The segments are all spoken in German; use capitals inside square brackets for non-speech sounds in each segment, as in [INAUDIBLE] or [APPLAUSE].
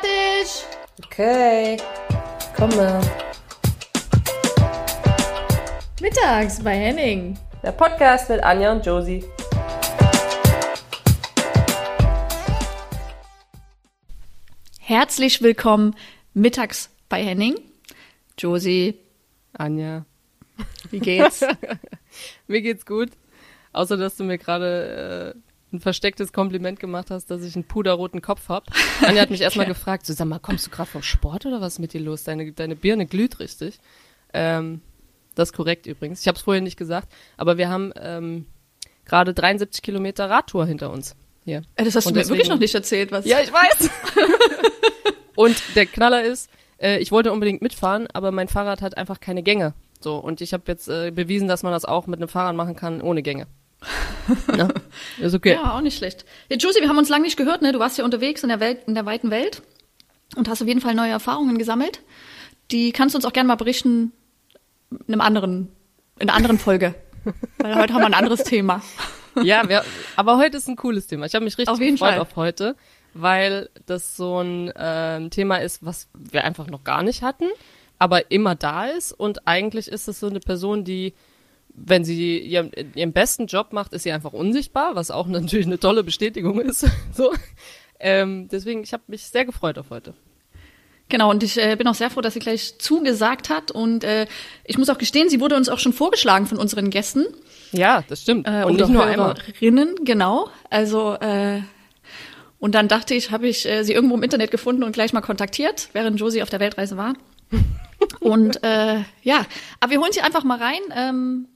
fertig. Okay, komme. Mittags bei Henning. Der Podcast mit Anja und Josie. Herzlich willkommen mittags bei Henning. Josie, Anja, wie geht's? [LAUGHS] mir geht's gut. Außer, dass du mir gerade äh, ein verstecktes Kompliment gemacht hast, dass ich einen puderroten Kopf hab. Anja hat mich [LAUGHS] erstmal gefragt, so, sag mal, kommst du gerade vom Sport oder was ist mit dir los? Deine, deine Birne glüht richtig. Ähm, das ist korrekt übrigens. Ich habe es vorher nicht gesagt, aber wir haben ähm, gerade 73 Kilometer Radtour hinter uns. Hier. Äh, das hast Und du mir deswegen- wirklich noch nicht erzählt, was. Ja, ich weiß. [LAUGHS] und der Knaller ist, äh, ich wollte unbedingt mitfahren, aber mein Fahrrad hat einfach keine Gänge. So, und ich habe jetzt äh, bewiesen, dass man das auch mit einem Fahrrad machen kann, ohne Gänge. Ja, ist okay. Ja, auch nicht schlecht. Ja, Josie, wir haben uns lange nicht gehört, ne? Du warst ja unterwegs in der Welt, in der weiten Welt und hast auf jeden Fall neue Erfahrungen gesammelt. Die kannst du uns auch gerne mal berichten in einem anderen, in einer anderen Folge. [LAUGHS] Weil heute haben wir ein anderes Thema. Ja, wir, aber heute ist ein cooles Thema. Ich habe mich richtig Auf jeden gefreut Fall. auf heute, weil das so ein ähm, Thema ist, was wir einfach noch gar nicht hatten, aber immer da ist. Und eigentlich ist es so eine Person, die, wenn sie ihren, ihren besten Job macht, ist sie einfach unsichtbar, was auch [LAUGHS] natürlich eine tolle Bestätigung ist. [LAUGHS] so. Ähm, deswegen, ich habe mich sehr gefreut auf heute. Genau, und ich äh, bin auch sehr froh, dass sie gleich zugesagt hat. Und äh, ich muss auch gestehen, sie wurde uns auch schon vorgeschlagen von unseren Gästen. Ja, das stimmt. Äh, Und oder nicht nur einmal. Hörerinnen, genau. Also, äh, und dann dachte ich, habe ich äh, sie irgendwo im Internet gefunden und gleich mal kontaktiert, während Josie auf der Weltreise war. [LAUGHS] und äh, ja, aber wir holen sie einfach mal rein. Ähm,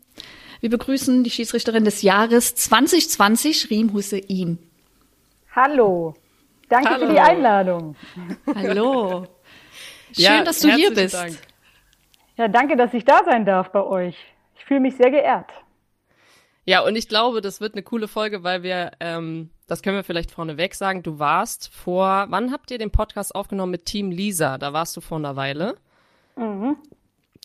wir begrüßen die Schiedsrichterin des Jahres 2020, Riem Hussein. Hallo. Danke Hallo. für die Einladung. Hallo. [LAUGHS] Schön, Ja, dass du hier bist. Dank. Ja, danke, dass ich da sein darf bei euch. Ich fühle mich sehr geehrt. Ja, und ich glaube, das wird eine coole Folge, weil wir, ähm, das können wir vielleicht vorneweg sagen, du warst vor, wann habt ihr den Podcast aufgenommen mit Team Lisa? Da warst du vor einer Weile. Und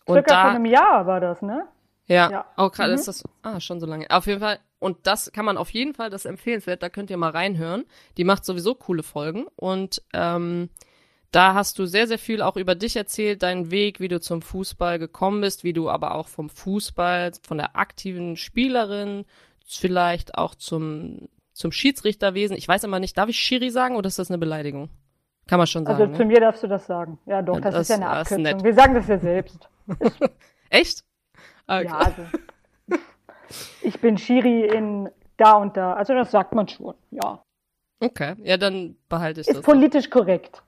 Circa da, vor einem Jahr war das, ne? Ja, ja. auch gerade ist das, ah, schon so lange. Auf jeden Fall, und das kann man auf jeden Fall, das ist empfehlenswert, da könnt ihr mal reinhören. Die macht sowieso coole Folgen und ähm, da hast du sehr, sehr viel auch über dich erzählt, deinen Weg, wie du zum Fußball gekommen bist, wie du aber auch vom Fußball, von der aktiven Spielerin, vielleicht auch zum, zum Schiedsrichterwesen. Ich weiß immer nicht, darf ich Schiri sagen oder ist das eine Beleidigung? Kann man schon sagen. Also zu ne? mir darfst du das sagen. Ja, doch, Ja, das, das- ist ja eine Abkürzung. Wir sagen das ja selbst. [LAUGHS] [LAUGHS] Echt? Ah, Ja, also. Ich bin Schiri in da und da. Also das sagt man schon. Ja. Okay, ja, dann behalte ich Ist das. politisch korrekt.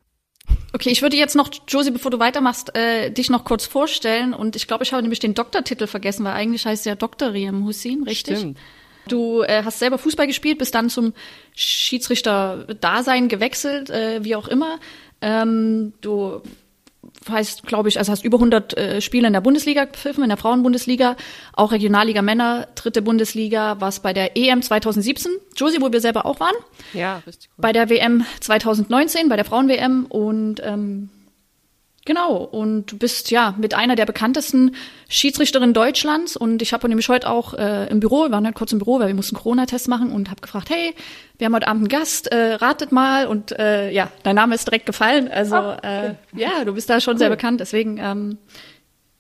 Okay, ich würde jetzt noch, Josie, bevor du weitermachst, äh, dich noch kurz vorstellen. Und ich glaube, ich habe nämlich den Doktortitel vergessen, weil eigentlich heißt ja Dr. Riem Hussein, richtig? Stimmt. Du äh, hast selber Fußball gespielt, bist dann zum Schiedsrichter-Dasein gewechselt, äh, wie auch immer. Ähm, du heißt, glaube ich, also hast über 100 äh, Spiele in der Bundesliga gepfiffen, in der Frauenbundesliga, auch Regionalliga Männer, dritte Bundesliga, warst bei der EM 2017, Josie, wo wir selber auch waren, Ja, richtig cool. bei der WM 2019, bei der Frauen-WM und ähm, Genau, und du bist ja mit einer der bekanntesten Schiedsrichterinnen Deutschlands und ich habe nämlich heute auch äh, im Büro, wir waren halt kurz im Büro, weil wir mussten Corona-Test machen und habe gefragt, hey, wir haben heute Abend einen Gast, äh, ratet mal und äh, ja, dein Name ist direkt gefallen, also äh, ja, du bist da schon sehr bekannt, deswegen ähm,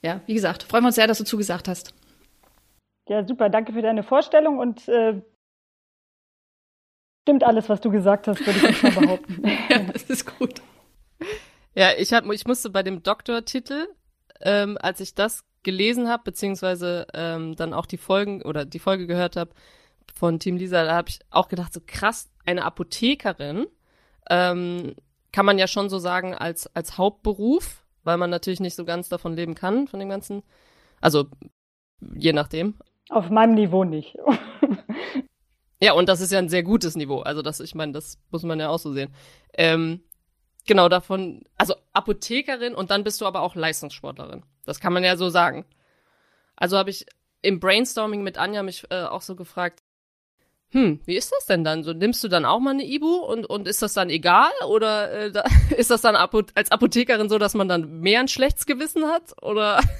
ja, wie gesagt, freuen wir uns sehr, dass du zugesagt hast. Ja, super. Danke für deine Vorstellung und äh, stimmt alles, was du gesagt hast, würde ich mal [LAUGHS] behaupten. ja, das ist gut. Ja, ich hab, ich musste bei dem Doktortitel, ähm, als ich das gelesen habe, beziehungsweise ähm, dann auch die Folgen oder die Folge gehört habe von Team Lisa, da habe ich auch gedacht, so krass, eine Apothekerin ähm, kann man ja schon so sagen als als Hauptberuf, weil man natürlich nicht so ganz davon leben kann von dem ganzen, also je nachdem. Auf meinem Niveau nicht. [LAUGHS] Ja, und das ist ja ein sehr gutes Niveau. Also das, ich meine, das muss man ja auch so sehen. Ähm, genau davon, also Apothekerin und dann bist du aber auch Leistungssportlerin. Das kann man ja so sagen. Also habe ich im Brainstorming mit Anja mich äh, auch so gefragt, hm, wie ist das denn dann? So nimmst du dann auch mal eine Ibu und und ist das dann egal oder äh, da, [LAUGHS] ist das dann Apo als Apothekerin so, dass man dann mehr ein schlechtes Gewissen hat oder? [LAUGHS]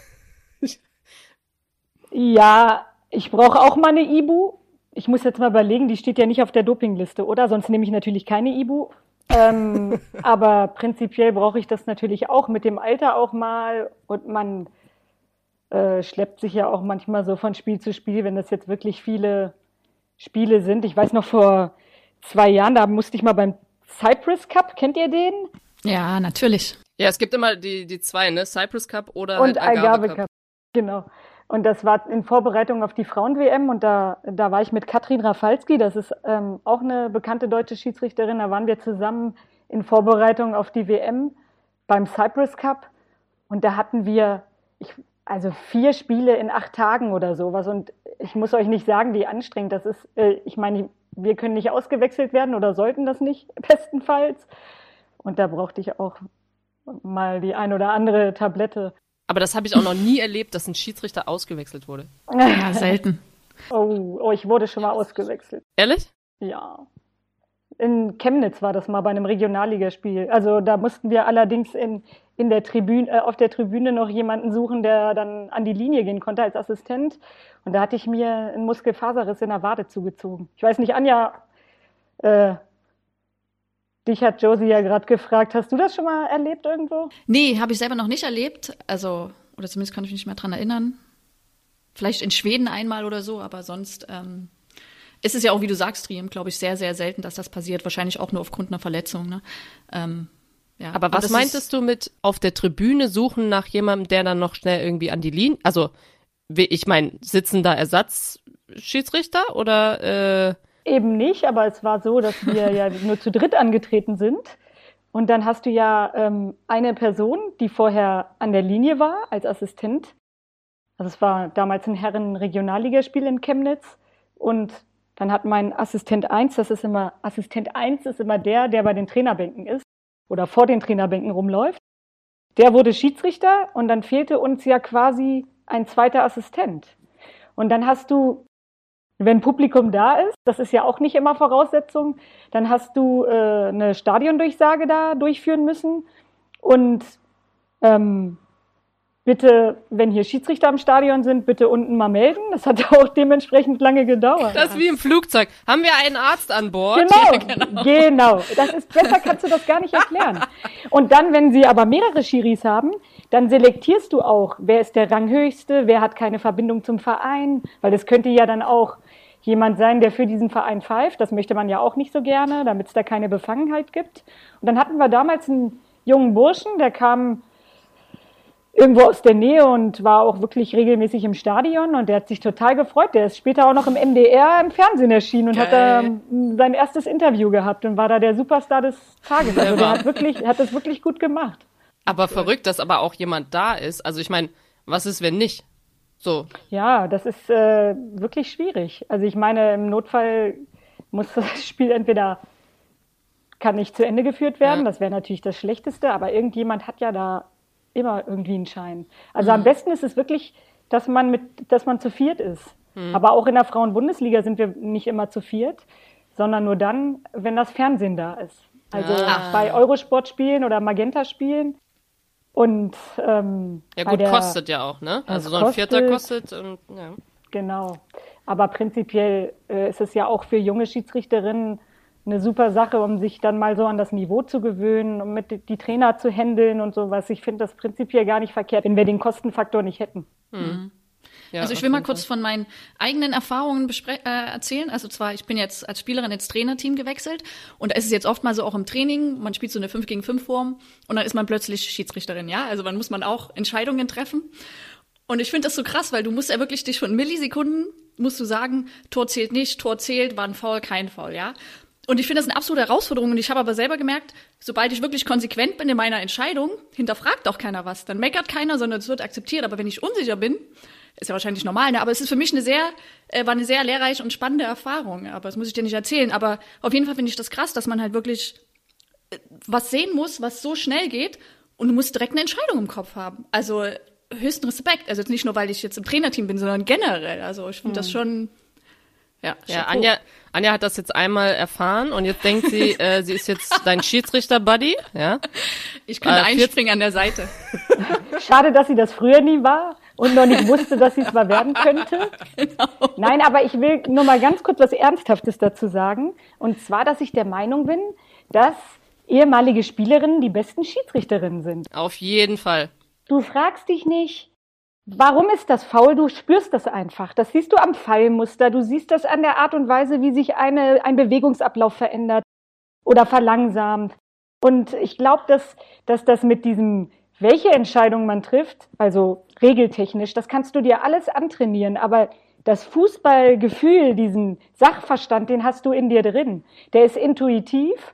Ja, ich brauche auch mal eine Ibu. Ich muss jetzt mal überlegen, die steht ja nicht auf der Dopingliste, oder? Sonst nehme ich natürlich keine Ibu. Ähm, [LAUGHS] aber prinzipiell brauche ich das natürlich auch mit dem Alter auch mal und man äh, schleppt sich ja auch manchmal so von Spiel zu Spiel, wenn das jetzt wirklich viele Spiele sind. Ich weiß noch vor zwei Jahren, da musste ich mal beim Cyprus Cup, kennt ihr den? Ja, natürlich. Ja, es gibt immer die, die zwei, ne? Cyprus Cup oder und halt Agave, Agave Cup. Cup. Genau. Und das war in Vorbereitung auf die Frauen-WM und da, da war ich mit Katrin Rafalski, das ist ähm, auch eine bekannte deutsche Schiedsrichterin, da waren wir zusammen in Vorbereitung auf die WM beim Cyprus Cup und da hatten wir, ich, also vier Spiele in acht Tagen oder sowas und ich muss euch nicht sagen, wie anstrengend das ist. Äh, ich meine, wir können nicht ausgewechselt werden oder sollten das nicht, [LAUGHS] bestenfalls. Und da brauchte ich auch mal die ein oder andere Tablette. Aber das habe ich auch noch nie erlebt, dass ein Schiedsrichter ausgewechselt wurde. Ja, selten. Oh, oh, ich wurde schon mal ausgewechselt. Ehrlich? Ja. In Chemnitz war das mal bei einem Regionalligaspiel. Also da mussten wir allerdings in, in der Tribüne, äh, auf der Tribüne noch jemanden suchen, der dann an die Linie gehen konnte als Assistent. Und da hatte ich mir einen Muskelfaserriss in der Wade zugezogen. Ich weiß nicht, Anja, äh, dich hat Josie ja gerade gefragt, hast du das schon mal erlebt irgendwo? Nee, habe ich selber noch nicht erlebt. Also, oder zumindest kann ich mich nicht mehr dran erinnern. Vielleicht in Schweden einmal oder so, aber sonst ähm, ist es ja auch, wie du sagst, Triem, glaube ich, sehr, sehr selten, dass das passiert. Wahrscheinlich auch nur aufgrund einer Verletzung. Ne? Ähm, ja. Aber was meintest du mit auf der Tribüne suchen nach jemandem, der dann noch schnell irgendwie an die Linie, also wie- ich meine, sitzen da Ersatzschiedsrichter oder äh, Eben nicht, aber es war so, dass wir ja [LAUGHS] nur zu dritt angetreten sind. Und dann hast du ja ähm, eine Person, die vorher an der Linie war als Assistent. Also es war damals ein Herren-Regionalligaspiel in Chemnitz. Und dann hat mein Assistent 1, das ist immer, Assistent 1 ist immer der, der bei den Trainerbänken ist oder vor den Trainerbänken rumläuft. Der wurde Schiedsrichter und dann fehlte uns ja quasi ein zweiter Assistent. Und dann hast du wenn Publikum da ist, das ist ja auch nicht immer Voraussetzung, dann hast du äh, eine Stadiondurchsage da durchführen müssen. Und ähm, bitte, wenn hier Schiedsrichter am Stadion sind, bitte unten mal melden. Das hat [LAUGHS] auch dementsprechend lange gedauert. das ist wie im Flugzeug. Haben wir einen Arzt an Bord? [LAUGHS] Genau, genau. Das ist besser kannst du das gar nicht erklären. Und dann, wenn sie aber mehrere Schiris haben, dann selektierst du auch, wer ist der Ranghöchste, wer hat keine Verbindung zum Verein, weil das könnte ja dann auch jemand sein, der für diesen Verein pfeift. Das möchte man ja auch nicht so gerne, damit es da keine Befangenheit gibt. Und dann hatten wir damals einen jungen Burschen, der kam irgendwo aus der Nähe und war auch wirklich regelmäßig im Stadion und der hat sich total gefreut. Der ist später auch noch im MDR im Fernsehen erschienen und hat da Geil. sein erstes Interview gehabt und war da der Superstar des Tages. Also der hat wirklich, hat das wirklich gut gemacht. Aber verrückt, dass aber auch jemand da ist. Also ich meine, was ist, wenn nicht? So, Ja, das ist äh, wirklich schwierig. Also ich meine, im Notfall muss [LAUGHS] das Spiel entweder kann nicht zu Ende geführt werden, Ja. das wäre natürlich das Schlechteste, aber irgendjemand hat ja da immer irgendwie einen Schein. Also am besten ist es wirklich, dass man mit, dass man zu viert ist. Aber auch in der Frauen-Bundesliga sind wir nicht immer zu viert, sondern nur dann, wenn das Fernsehen da ist. Also Ah. bei Eurosport-Spielen oder Magenta-Spielen. Und ähm, ja gut, der, kostet ja auch, ne? Also so ein kostet- Vierter kostet und ja. Genau. Aber prinzipiell äh, ist es ja auch für junge Schiedsrichterinnen eine super Sache, um sich dann mal so an das Niveau zu gewöhnen, um mit die- die Trainer zu handeln und sowas. Ich finde das prinzipiell gar nicht verkehrt, wenn wir den Kostenfaktor nicht hätten. Ja also ich will mal kurz von meinen eigenen Erfahrungen äh, erzählen. Also zwar, ich bin jetzt als Spielerin ins Trainerteam gewechselt und da ist es jetzt oft mal so auch im Training, man spielt so eine 5 gegen 5 Form und dann ist man plötzlich Schiedsrichterin, ja? Also man muss man auch Entscheidungen treffen. Und ich finde das so krass, weil du musst ja wirklich dich von Millisekunden, musst du sagen, Tor zählt nicht, Tor zählt, war ein Foul, kein Foul, ja? Und ich finde das eine absolute Herausforderung und ich habe aber selber gemerkt, sobald ich wirklich konsequent bin in meiner Entscheidung, hinterfragt auch keiner was. Dann meckert keiner, sondern es wird akzeptiert. Aber wenn ich unsicher bin, ist ja wahrscheinlich normal, ne? aber es ist für mich eine sehr, äh, war eine sehr lehrreiche und spannende Erfahrung. Aber das muss ich dir nicht erzählen. Aber auf jeden Fall finde ich das krass, dass man halt wirklich äh, was sehen muss, was so schnell geht und du musst direkt eine Entscheidung im Kopf haben. Also äh, höchsten Respekt. Also jetzt nicht nur, weil ich jetzt im Trainerteam bin, sondern generell. Also ich finde das schon, ja, Ja, Chapeau. Anja, Anja hat das jetzt einmal erfahren und jetzt denkt sie, [LAUGHS] äh, sie ist jetzt dein Schiedsrichter-Buddy, ja? Ich könnte äh, einspringen an der Seite. Schade, dass sie das früher nie war und noch nicht wusste, dass sie es mal werden [LAUGHS] könnte. Nein, aber ich will nur mal ganz kurz was Ernsthaftes dazu sagen. Und zwar, dass ich der Meinung bin, dass ehemalige Spielerinnen die besten Schiedsrichterinnen sind. Auf jeden Fall. Du fragst dich nicht, warum ist das faul? Du spürst das einfach. Das siehst du am Pfeilmuster. Du siehst das an der Art und Weise, wie sich eine, ein Bewegungsablauf verändert oder verlangsamt. Und ich glaube, dass, dass das mit diesem, welche Entscheidung man trifft, also regeltechnisch, das kannst du dir alles antrainieren. Aber das Fußballgefühl, diesen Sachverstand, den hast du in dir drin. Der ist intuitiv.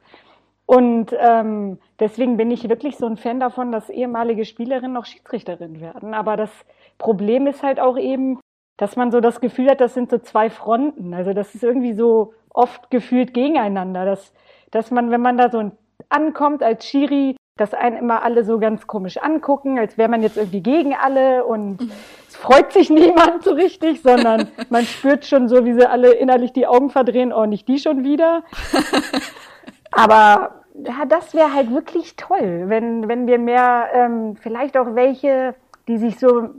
Und ähm, deswegen bin ich wirklich so ein Fan davon, dass ehemalige Spielerinnen auch Schiedsrichterinnen werden. Aber das Problem ist halt auch eben, dass man so das Gefühl hat, das sind so zwei Fronten. Also das ist irgendwie so oft gefühlt gegeneinander. Dass, dass man, wenn man da so ankommt als Schiri, dass einen immer alle so ganz komisch angucken, als wäre man jetzt irgendwie gegen alle und es freut sich [LAUGHS] niemand so richtig, sondern [LAUGHS] man spürt schon so, wie sie alle innerlich die Augen verdrehen, oh, nicht die schon wieder. [LAUGHS] Aber ja, das wäre halt wirklich toll, wenn, wenn wir mehr, ähm, vielleicht auch welche, die sich so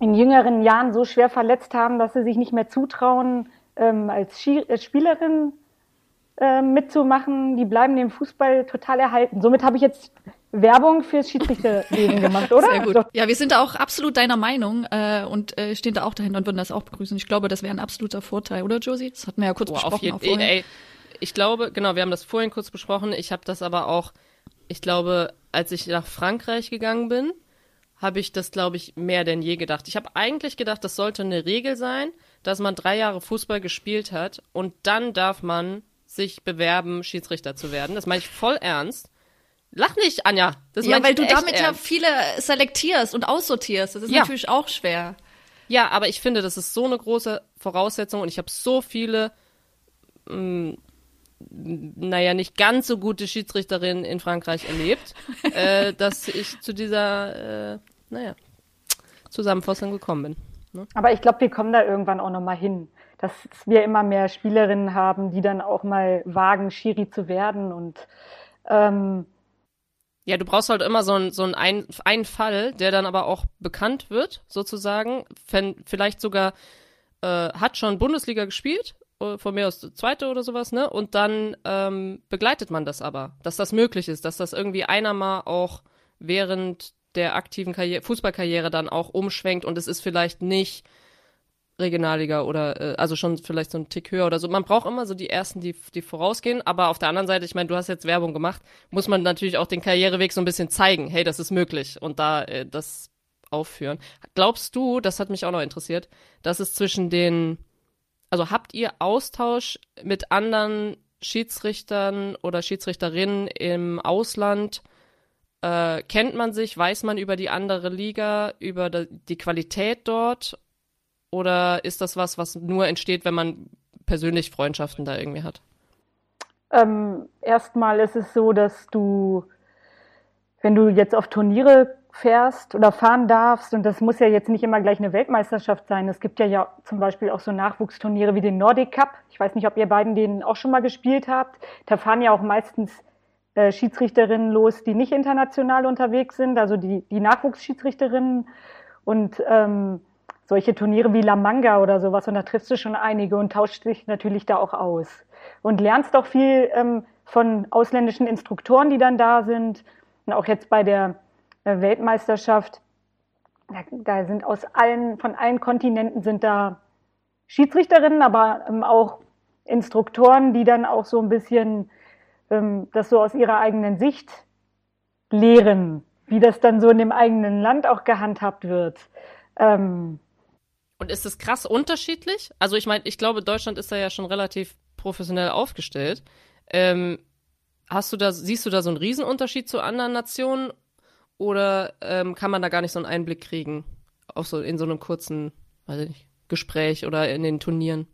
in jüngeren Jahren so schwer verletzt haben, dass sie sich nicht mehr zutrauen, ähm, als, Ski als Spielerin äh, mitzumachen, die bleiben dem Fußball total erhalten. Somit habe ich jetzt Werbung fürs Schiedsrichterleben gemacht, [LAUGHS] oder? Sehr gut. Ja, wir sind da auch absolut deiner Meinung äh, und äh, stehen da auch dahinter und würden das auch begrüßen. Ich glaube, das wäre ein absoluter Vorteil, oder Josie? Das hatten wir ja kurz Boah, besprochen. Auf jeden, auch vorher. ey, ich glaube, genau, wir haben das vorhin kurz besprochen. Ich habe das aber auch, ich glaube, als ich nach Frankreich gegangen bin, habe ich das, glaube ich, mehr denn je gedacht. Ich habe eigentlich gedacht, das sollte eine Regel sein, dass man drei Jahre Fußball gespielt hat und dann darf man sich bewerben, Schiedsrichter zu werden. Das meine ich voll ernst. Lach nicht, Anja. Das ja, weil du damit ja ernst. viele selektierst und aussortierst. Das ist Ja. natürlich auch schwer. Ja, aber ich finde, das ist so eine große Voraussetzung und ich habe so viele, mh, naja, nicht ganz so gute Schiedsrichterinnen in Frankreich erlebt, [LAUGHS] äh, dass ich zu dieser, äh, naja, Zusammenfassung gekommen bin. Aber ich glaube, wir kommen da irgendwann auch nochmal hin, dass wir immer mehr Spielerinnen haben, die dann auch mal wagen, Schiri zu werden. Und ähm, Ja, du brauchst halt immer so einen so ein, Fall, der dann aber auch bekannt wird, sozusagen. Wenn, vielleicht sogar äh, hat schon Bundesliga gespielt, äh, von mir aus zweite oder sowas, ne? Und dann ähm, begleitet man das aber, dass das möglich ist, dass das irgendwie einer mal auch während der aktiven Karriere, Fußballkarriere dann auch umschwenkt und es ist vielleicht nicht Regionalliga oder äh, also schon vielleicht so ein Tick höher oder so. Man braucht immer so die ersten, die, die vorausgehen, aber auf der anderen Seite, ich meine, du hast jetzt Werbung gemacht, muss man natürlich auch den Karriereweg so ein bisschen zeigen, hey, das ist möglich und da äh, das aufführen. Glaubst du, das hat mich auch noch interessiert, dass es zwischen den, also habt ihr Austausch mit anderen Schiedsrichtern oder Schiedsrichterinnen im Ausland? Äh, kennt man sich, weiß man über die andere Liga, über die Qualität dort? Oder ist das was, was nur entsteht, wenn man persönlich Freundschaften da irgendwie hat? ähm, erstmal ist es so, dass du, wenn du jetzt auf Turniere fährst oder fahren darfst, und das muss ja jetzt nicht immer gleich eine Weltmeisterschaft sein. Es gibt ja, ja zum Beispiel auch so Nachwuchsturniere wie den Nordic Cup. Ich weiß nicht, ob ihr beiden den auch schon mal gespielt habt. Da fahren ja auch meistens äh, Schiedsrichterinnen los, die nicht international unterwegs sind, also die, die Nachwuchsschiedsrichterinnen und ähm, solche Turniere wie La Manga oder sowas. Und da triffst du schon einige und tauscht dich natürlich da auch aus. Und lernst auch viel ähm, von ausländischen Instruktoren, die dann da sind. Und auch jetzt bei der äh, Weltmeisterschaft, da, da sind aus allen, von allen Kontinenten sind da Schiedsrichterinnen, aber ähm, auch Instruktoren, die dann auch so ein bisschen ähm, das so aus ihrer eigenen Sicht lehren, wie das dann so in dem eigenen Land auch gehandhabt wird. Ähm, Und ist es krass unterschiedlich? Also ich meine, ich glaube, Deutschland ist da ja schon relativ professionell aufgestellt. Ähm, hast du da, siehst du da so einen Riesenunterschied zu anderen Nationen? Oder ähm, kann man da gar nicht so einen Einblick kriegen? Auch so in so einem kurzen, weiß ich nicht, Gespräch oder in den Turnieren?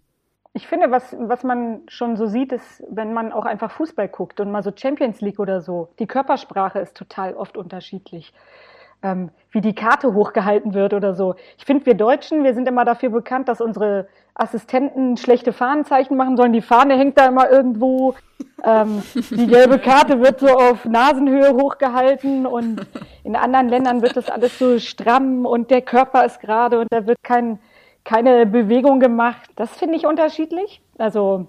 Ich finde, was, was man schon so sieht, ist, wenn man auch einfach Fußball guckt und mal so Champions League oder so, die Körpersprache ist total oft unterschiedlich. Ähm, wie die Karte hochgehalten wird oder so. Ich finde, wir Deutschen, wir sind immer dafür bekannt, dass unsere Assistenten schlechte Fahnenzeichen machen sollen. Die Fahne hängt da immer irgendwo. Ähm, die gelbe Karte wird so auf Nasenhöhe hochgehalten und in anderen Ländern wird das alles so stramm und der Körper ist gerade und da wird kein, keine Bewegung gemacht. Das finde ich unterschiedlich. Also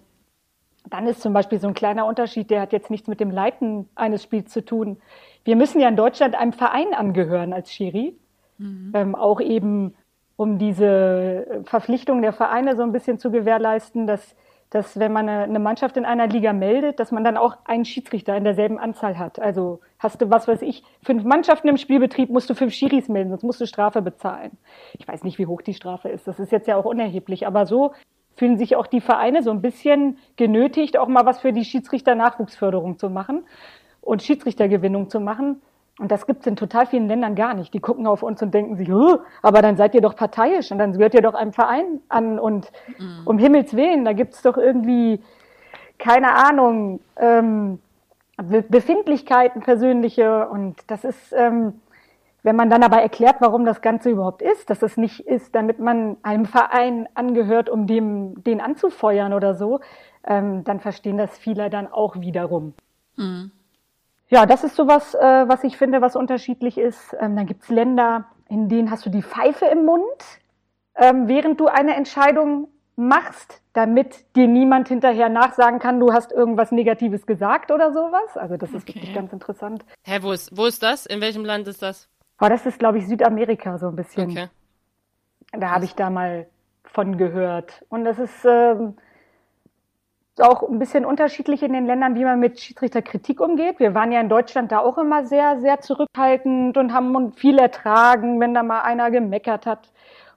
dann ist zum Beispiel so ein kleiner Unterschied, der hat jetzt nichts mit dem Leiten eines Spiels zu tun. Wir müssen ja in Deutschland einem Verein angehören als Schiri, mhm. ähm, auch eben um diese Verpflichtung der Vereine so ein bisschen zu gewährleisten, dass dass wenn man eine, Mannschaft in einer Liga meldet, dass man dann auch einen Schiedsrichter in derselben Anzahl hat. Also hast du, was weiß ich, fünf Mannschaften im Spielbetrieb, musst du fünf Schiris melden, sonst musst du Strafe bezahlen. Ich weiß nicht, wie hoch die Strafe ist. Das ist jetzt ja auch unerheblich. Aber so fühlen sich auch die Vereine so ein bisschen genötigt, auch mal was für die Schiedsrichter-Nachwuchsförderung zu machen und Schiedsrichtergewinnung zu machen. Und das gibt es in total vielen Ländern gar nicht. Die gucken auf uns und denken sich, aber dann seid ihr doch parteiisch und dann gehört ihr doch einem Verein an und mhm. um Himmels Willen, da gibt es doch irgendwie, keine Ahnung, ähm, Befindlichkeiten persönliche und das ist, ähm, wenn man dann aber erklärt, warum das Ganze überhaupt ist, dass es nicht ist, damit man einem Verein angehört, um dem, den anzufeuern oder so, ähm, dann verstehen das viele dann auch wiederum. Mhm. Ja, das ist sowas, äh, was ich finde, was unterschiedlich ist. Ähm, dann gibt's Länder, in denen hast du die Pfeife im Mund, ähm, während du eine Entscheidung machst, damit dir niemand hinterher nachsagen kann, du hast irgendwas Negatives gesagt oder sowas. Also das ist okay. wirklich ganz interessant. Hä, wo ist, wo ist das? In welchem Land ist das? Oh, das ist, glaube ich, Südamerika so ein bisschen. Okay. Da habe ich da mal von gehört. Und das ist, ähm, auch ein bisschen unterschiedlich in den Ländern, wie man mit Schiedsrichterkritik umgeht. Wir waren ja in Deutschland da auch immer sehr, sehr zurückhaltend und haben viel ertragen, wenn da mal einer gemeckert hat.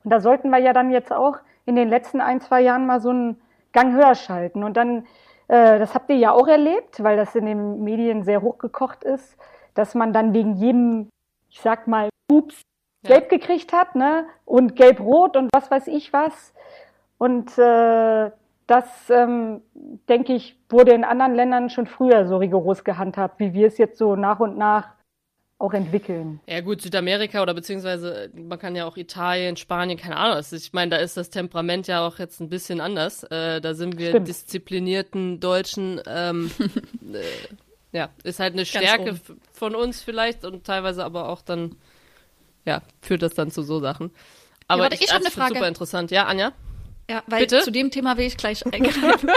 Und da sollten wir ja dann jetzt auch in den letzten ein, zwei Jahren mal so einen Gang höher schalten. Und dann, äh, das habt ihr ja auch erlebt, weil das in den Medien sehr hochgekocht ist, dass man dann wegen jedem, ich sag mal, Ups, ja. gelb gekriegt hat, ne? Und gelb-rot und was weiß ich was. Und äh, das, ähm, denke ich, wurde in anderen Ländern schon früher so rigoros gehandhabt, wie wir es jetzt so nach und nach auch entwickeln. Ja gut, Südamerika oder beziehungsweise man kann ja auch Italien, Spanien, keine Ahnung. Also ich meine, da ist das Temperament ja auch jetzt ein bisschen anders. Äh, da sind wir Stimmt. disziplinierten Deutschen. Ähm, [LAUGHS] äh, ja, ist halt eine Stärke von uns vielleicht und teilweise aber auch dann, ja, führt das dann zu so Sachen. Aber ja, warte, ich, ich habe eine Frage. Super interessant. Ja, Anja? Ja, weil Bitte? zu dem Thema will ich gleich [LAUGHS] eingreifen.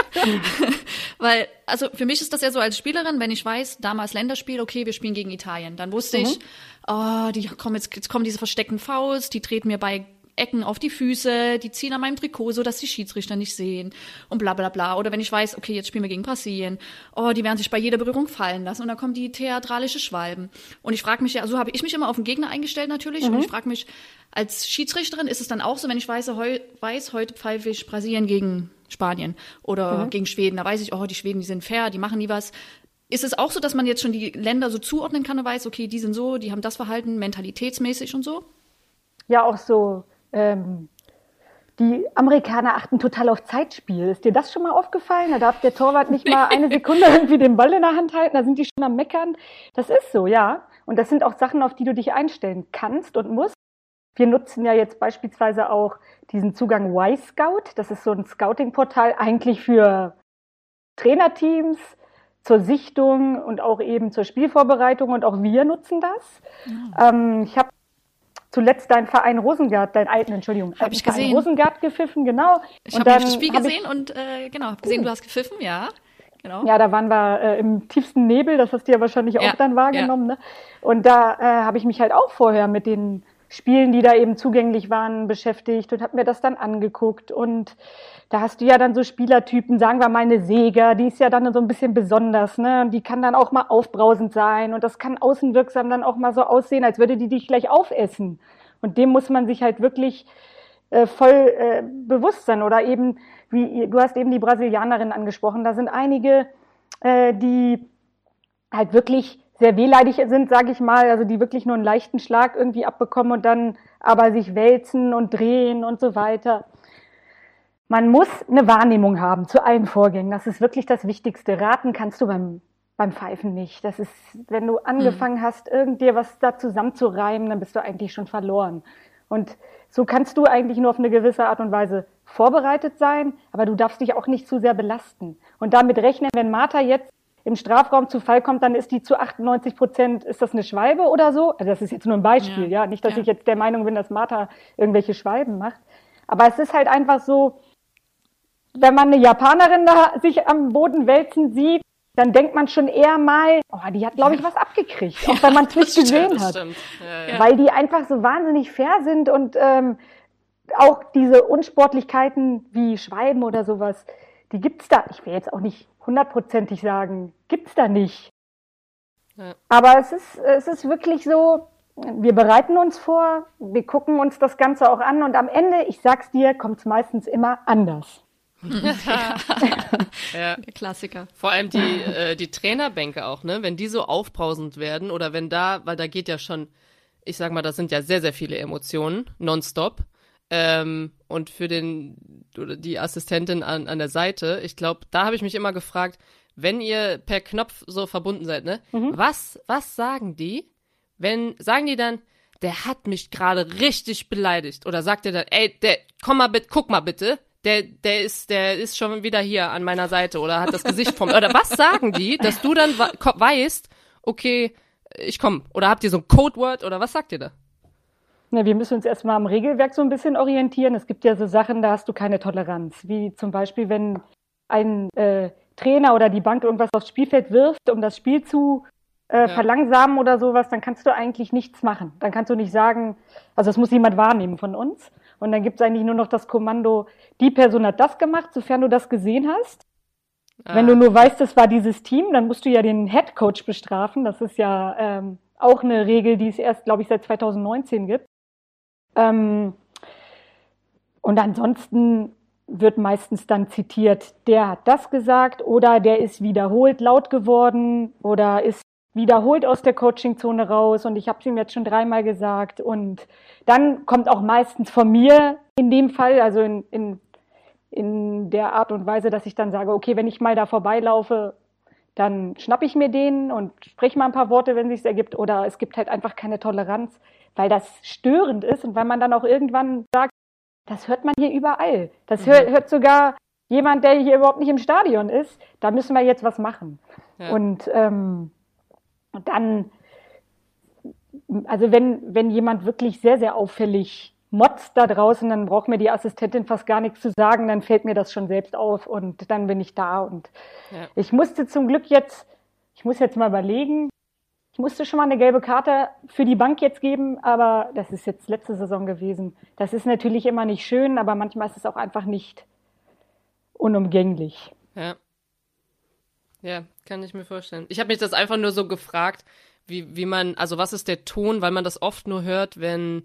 [LAUGHS] weil, also für mich ist das ja so als Spielerin, wenn ich weiß, damals Länderspiel, okay, wir spielen gegen Italien, dann wusste mhm. ich, oh, die kommen jetzt, jetzt kommen diese versteckten Faust, die treten mir bei Ecken auf die Füße, die ziehen an meinem Trikot, so dass die Schiedsrichter nicht sehen und bla bla bla. Oder wenn ich weiß, okay, jetzt spielen wir gegen Brasilien, oh, die werden sich bei jeder Berührung fallen lassen und dann kommen die theatralische Schwalben. Und ich frage mich ja, so habe ich mich immer auf den Gegner eingestellt natürlich mhm. und ich frage mich, als Schiedsrichterin ist es dann auch so, wenn ich weiß, heu, weiß heute pfeife ich Brasilien gegen Spanien oder mhm. gegen Schweden, da weiß ich, oh, die Schweden, die sind fair, die machen nie was. Ist es auch so, dass man jetzt schon die Länder so zuordnen kann und weiß, okay, die sind so, die haben das Verhalten mentalitätsmäßig und so? Ja, auch so ähm, die Amerikaner achten total auf Zeitspiel. Ist dir das schon mal aufgefallen? Da darf der Torwart nicht mal eine Sekunde irgendwie den Ball in der Hand halten, da sind die schon am Meckern. Das ist so, ja. Und das sind auch Sachen, auf die du dich einstellen kannst und musst. Wir nutzen ja jetzt beispielsweise auch diesen Zugang Y-Scout. Das ist so ein Scouting-Portal eigentlich für Trainerteams, zur Sichtung und auch eben zur Spielvorbereitung und auch wir nutzen das. Ja. Ähm, ich habe zuletzt deinen Verein Rosengart, deinen alten, Entschuldigung, hab ich gesehen. Rosengart gepfiffen, genau. Ich habe das Spiel gesehen und äh, genau, habe gesehen, uh. du hast gepfiffen, ja. Genau. Ja, da waren wir äh, im tiefsten Nebel, das hast du ja wahrscheinlich ja. auch dann wahrgenommen. Ja. Ne? Und da äh, habe ich mich halt auch vorher mit den Spielen, die da eben zugänglich waren, beschäftigt und habe mir das dann angeguckt. Und da hast du ja dann so Spielertypen, sagen wir mal eine Seger, die ist ja dann so ein bisschen besonders, ne? Und die kann dann auch mal aufbrausend sein und das kann außenwirksam dann auch mal so aussehen, als würde die dich gleich aufessen. Und dem muss man sich halt wirklich äh, voll äh, bewusst sein. Oder eben, wie du hast eben die Brasilianerin angesprochen, da sind einige, äh, die halt wirklich sehr wehleidig sind, sage ich mal, also die wirklich nur einen leichten Schlag irgendwie abbekommen und dann aber sich wälzen und drehen und so weiter. Man muss eine Wahrnehmung haben zu allen Vorgängen. Das ist wirklich das Wichtigste. Raten kannst du beim, beim Pfeifen nicht. Das ist, wenn du angefangen mhm. hast, irgend dir was da zusammenzureimen, dann bist du eigentlich schon verloren. Und so kannst du eigentlich nur auf eine gewisse Art und Weise vorbereitet sein, aber du darfst dich auch nicht zu sehr belasten. Und damit rechnen, wenn Martha jetzt im Strafraum zu Fall kommt, dann ist die zu 98 Prozent, ist das eine Schwalbe oder so? Also das ist jetzt nur ein Beispiel, ja. ja? Nicht, dass ja. ich jetzt der Meinung bin, dass Martha irgendwelche Schwalben macht. Aber es ist halt einfach so, wenn man eine Japanerin da sich am Boden wälzen sieht, dann denkt man schon eher mal, oh, die hat, glaube ich, was abgekriegt, [LAUGHS] auch wenn man es nicht gesehen hat. Ja, ja. Weil die einfach so wahnsinnig fair sind und ähm, auch diese Unsportlichkeiten wie Schweiben oder sowas, die gibt's da. Ich will jetzt auch nicht hundertprozentig sagen, gibt's da nicht. Ja. Aber es ist, es ist wirklich so, wir bereiten uns vor, wir gucken uns das Ganze auch an und am Ende, ich sag's dir, kommt's meistens immer anders. [LAUGHS] ja. Der Klassiker. Vor allem die, äh, die Trainerbänke auch, ne? Wenn die so aufbrausend werden oder wenn da, weil da geht ja schon, ich sag mal, da sind ja sehr, sehr viele Emotionen, nonstop. Ähm, und für den oder die Assistentin an, an der Seite, ich glaube, da habe ich mich immer gefragt, wenn ihr per Knopf so verbunden seid, ne? Mhm. Was, was sagen die? Wenn, sagen die dann, der hat mich gerade richtig beleidigt. Oder sagt ihr dann, ey, der, komm mal bitte, guck mal bitte, der, der ist, der ist schon wieder hier an meiner Seite oder hat das Gesicht vom, oder was sagen die, dass du dann weißt, okay, ich komm. Oder habt ihr so ein Codewort oder was sagt ihr da? Na, wir müssen uns erstmal am Regelwerk so ein bisschen orientieren. Es gibt ja so Sachen, da hast du keine Toleranz. Wie zum Beispiel, wenn ein äh, Trainer oder die Bank irgendwas aufs Spielfeld wirft, um das Spiel zu äh, ja. verlangsamen oder sowas, dann kannst du eigentlich nichts machen. Dann kannst du nicht sagen, also das muss jemand wahrnehmen von uns. Und dann gibt es eigentlich nur noch das Kommando, die Person hat das gemacht, sofern du das gesehen hast. Ah. Wenn du nur weißt, es war dieses Team, dann musst du ja den Head Coach bestrafen. Das ist ja ähm, auch eine Regel, die es erst, glaube ich, seit 2019 gibt. Ähm, und ansonsten wird meistens dann zitiert, der hat das gesagt oder der ist wiederholt laut geworden oder ist wiederholt aus der Coachingzone raus und ich habe es ihm jetzt schon dreimal gesagt und dann kommt auch meistens von mir in dem Fall, also in, in, in der Art und Weise, dass ich dann sage, okay, wenn ich mal da vorbeilaufe, dann schnapp ich mir den und spreche mal ein paar Worte, wenn sich's ergibt oder es gibt halt einfach keine Toleranz, weil das störend ist und weil man dann auch irgendwann sagt, das hört man hier überall. Das mhm. hört, hört sogar jemand, der hier überhaupt nicht im Stadion ist. Da müssen wir jetzt was machen. Ja. Und ähm, dann, also wenn, wenn jemand wirklich sehr, sehr auffällig motzt da draußen, dann braucht mir die Assistentin fast gar nichts zu sagen, dann fällt mir das schon selbst auf und dann bin ich da. Und ja. ich musste zum Glück jetzt, ich muss jetzt mal überlegen, ich musste schon mal eine gelbe Karte für die Bank jetzt geben, aber das ist jetzt letzte Saison gewesen. Das ist natürlich immer nicht schön, aber manchmal ist es auch einfach nicht unumgänglich. Ja. Ja, kann ich mir vorstellen. Ich habe mich das einfach nur so gefragt, wie, wie man, also was ist der Ton, weil man das oft nur hört, wenn,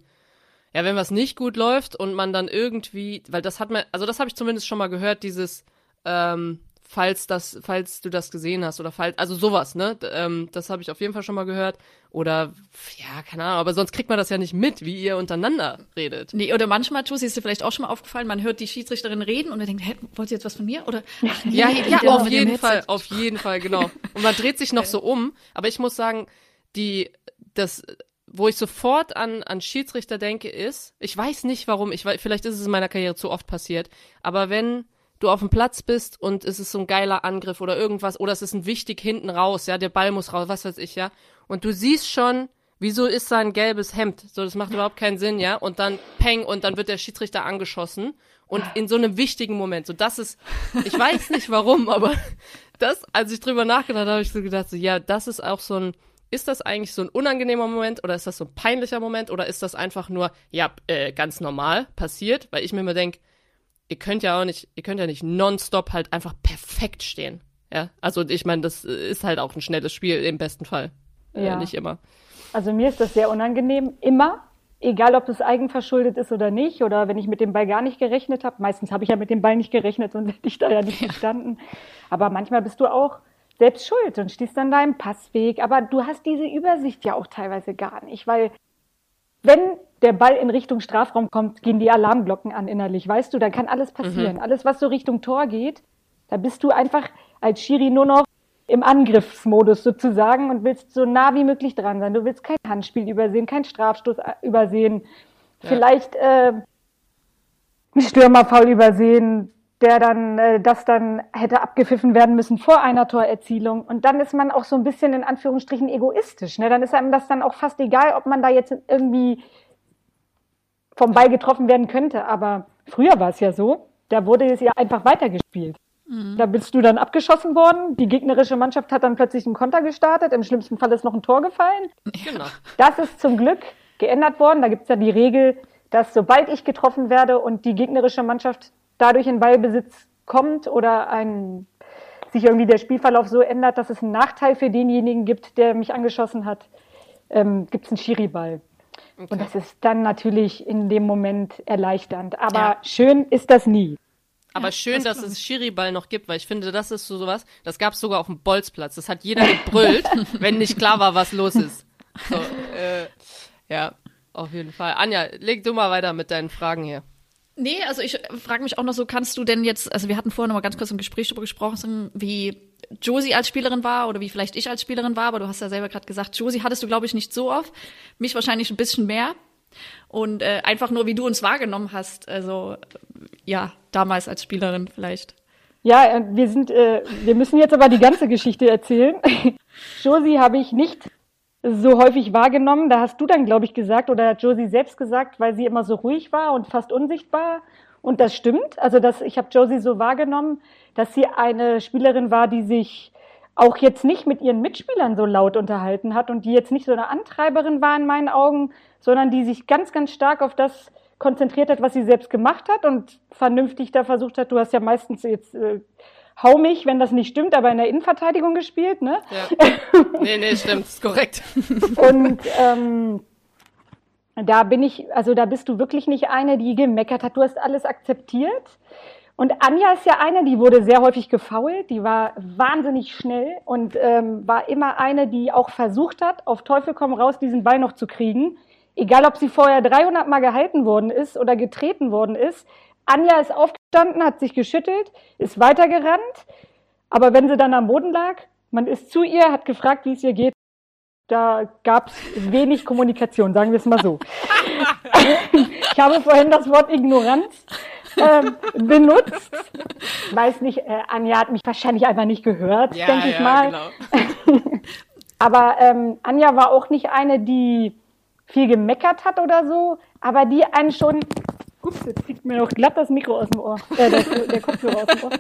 ja, wenn was nicht gut läuft und man dann irgendwie, weil das hat man, also das habe ich zumindest schon mal gehört, dieses, ähm, falls das, falls du das gesehen hast oder falls, also sowas, ne? Ähm, das habe ich auf jeden Fall schon mal gehört. Oder ja, keine Ahnung, aber sonst kriegt man das ja nicht mit, wie ihr untereinander redet. Nee, oder manchmal, Tussi, ist dir vielleicht auch schon mal aufgefallen, man hört die Schiedsrichterin reden und man denkt, hä, wollt ihr jetzt was von mir? Oder ach, nee, ja, ja, ja auf jeden Fall, auf jeden Fall, genau. Und man dreht sich noch so um, aber ich muss sagen, die, das, wo ich sofort an, an Schiedsrichter denke, ist, ich weiß nicht warum, ich weiß, vielleicht ist es in meiner Karriere zu oft passiert, aber wenn du auf dem Platz bist und es ist so ein geiler Angriff oder irgendwas oder es ist ein wichtig hinten raus, ja, der Ball muss raus, was weiß ich, ja. Und du siehst schon, wieso ist da ein gelbes Hemd? So, das macht überhaupt keinen Sinn, ja. Und dann peng und dann wird der Schiedsrichter angeschossen und in so einem wichtigen Moment. So, das ist, ich weiß nicht warum, aber [LAUGHS] das, als ich drüber nachgedacht habe, habe ich so gedacht, so, ja, das ist auch so ein, ist das eigentlich so ein unangenehmer Moment oder ist das so ein peinlicher Moment oder ist das einfach nur, ja, äh, ganz normal passiert? Weil ich mir immer denke, ihr könnt ja auch nicht, ihr könnt ja nicht nonstop halt einfach perfekt stehen. Ja, also ich meine, das ist halt auch ein schnelles Spiel im besten Fall. Äh, ja. Äh, nicht immer. Also mir ist das sehr unangenehm, immer, egal ob es eigenverschuldet ist oder nicht, oder wenn ich mit dem Ball gar nicht gerechnet habe. Meistens habe ich ja mit dem Ball nicht gerechnet, sonst hätte ich da ja nicht gestanden. Aber manchmal bist du auch selbst schuld und stehst an deinem Passweg. Aber du hast diese Übersicht ja auch teilweise gar nicht, weil wenn der Ball in Richtung Strafraum kommt, gehen die Alarmglocken an innerlich. Weißt du, da kann alles passieren. Mhm. Alles, was so Richtung Tor geht, da bist du einfach als Schiri nur noch im Angriffsmodus sozusagen und willst so nah wie möglich dran sein. Du willst kein Handspiel übersehen, kein Strafstoß äh, übersehen, ja. vielleicht äh, einen Stürmerfaul übersehen, der dann, äh, das dann hätte abgepfiffen werden müssen vor einer Torerzielung. Und dann ist man auch so ein bisschen in Anführungsstrichen egoistisch. Ne? Dann ist einem das dann auch fast egal, ob man da jetzt irgendwie vom Ball getroffen werden könnte. Aber früher war es ja so, da wurde es ja einfach weitergespielt. Mhm. Da bist du dann abgeschossen worden. Die gegnerische Mannschaft hat dann plötzlich einen Konter gestartet. Im schlimmsten Fall ist noch ein Tor gefallen. Genau. Das ist zum Glück geändert worden. Da gibt es ja die Regel, dass sobald ich getroffen werde und die gegnerische Mannschaft dadurch in Ballbesitz kommt oder ein, sich irgendwie der Spielverlauf so ändert, dass es einen Nachteil für denjenigen gibt, der mich angeschossen hat, ähm, gibt es einen Schiriball. Okay. Und das ist dann natürlich in dem Moment erleichternd. Aber ja. schön ist das nie. Aber schön, das dass es Schiriball noch gibt, weil ich finde, das ist so sowas, das gab es sogar auf dem Bolzplatz. Das hat jeder gebrüllt, [LAUGHS] wenn nicht klar war, was los ist. So, [LAUGHS] äh, ja, auf jeden Fall. Anja, leg du mal weiter mit deinen Fragen hier. Nee, also ich frage mich auch noch so, kannst du denn jetzt, also wir hatten vorhin noch mal ganz kurz im Gespräch darüber gesprochen, wie Josie als Spielerin war oder wie vielleicht ich als Spielerin war, aber du hast ja selber gerade gesagt, Josie hattest du, glaube ich, nicht so oft, mich wahrscheinlich ein bisschen mehr. Und äh, einfach nur, wie du uns wahrgenommen hast, also ja, damals als Spielerin vielleicht. Ja, äh, wir sind, äh, wir müssen jetzt aber die ganze Geschichte erzählen. [LAUGHS] Josie habe ich nicht so häufig wahrgenommen. Da hast du dann, glaube ich, gesagt oder hat Josie selbst gesagt, weil sie immer so ruhig war und fast unsichtbar. Und das stimmt. Also das, ich habe Josie so wahrgenommen, dass sie eine Spielerin war, die sich auch jetzt nicht mit ihren Mitspielern so laut unterhalten hat und die jetzt nicht so eine Antreiberin war in meinen Augen, sondern die sich ganz, ganz stark auf das konzentriert hat, was sie selbst gemacht hat und vernünftig da versucht hat. Du hast ja meistens jetzt äh, hau mich, wenn das nicht stimmt, aber in der Innenverteidigung gespielt, ne? Ja. [LAUGHS] nee, nee, stimmt, ist korrekt. Und ähm, da bin ich, also da bist du wirklich nicht eine, die gemeckert hat. Du hast alles akzeptiert. Und Anja ist ja eine, die wurde sehr häufig gefault, die war wahnsinnig schnell und ähm, war immer eine, die auch versucht hat, auf Teufel komm raus, diesen Ball noch zu kriegen. Egal, ob sie vorher 300 Mal gehalten worden ist oder getreten worden ist, Anja ist aufgestanden, hat sich geschüttelt, ist weitergerannt. Aber wenn sie dann am Boden lag, man ist zu ihr, hat gefragt, wie es ihr geht. Da gab es wenig Kommunikation, sagen wir es mal so. [LAUGHS] ich habe vorhin das Wort Ignoranz ähm, benutzt. Weiß nicht, äh, Anja hat mich wahrscheinlich einfach nicht gehört, ja, denke ich ja, mal. Genau. [LAUGHS] aber ähm, Anja war auch nicht eine, die viel gemeckert hat oder so, aber die einen schon Ups, jetzt fliegt mir noch glatt das Mikro aus dem Ohr, äh, das, der Kopfhörer aus dem Ohr.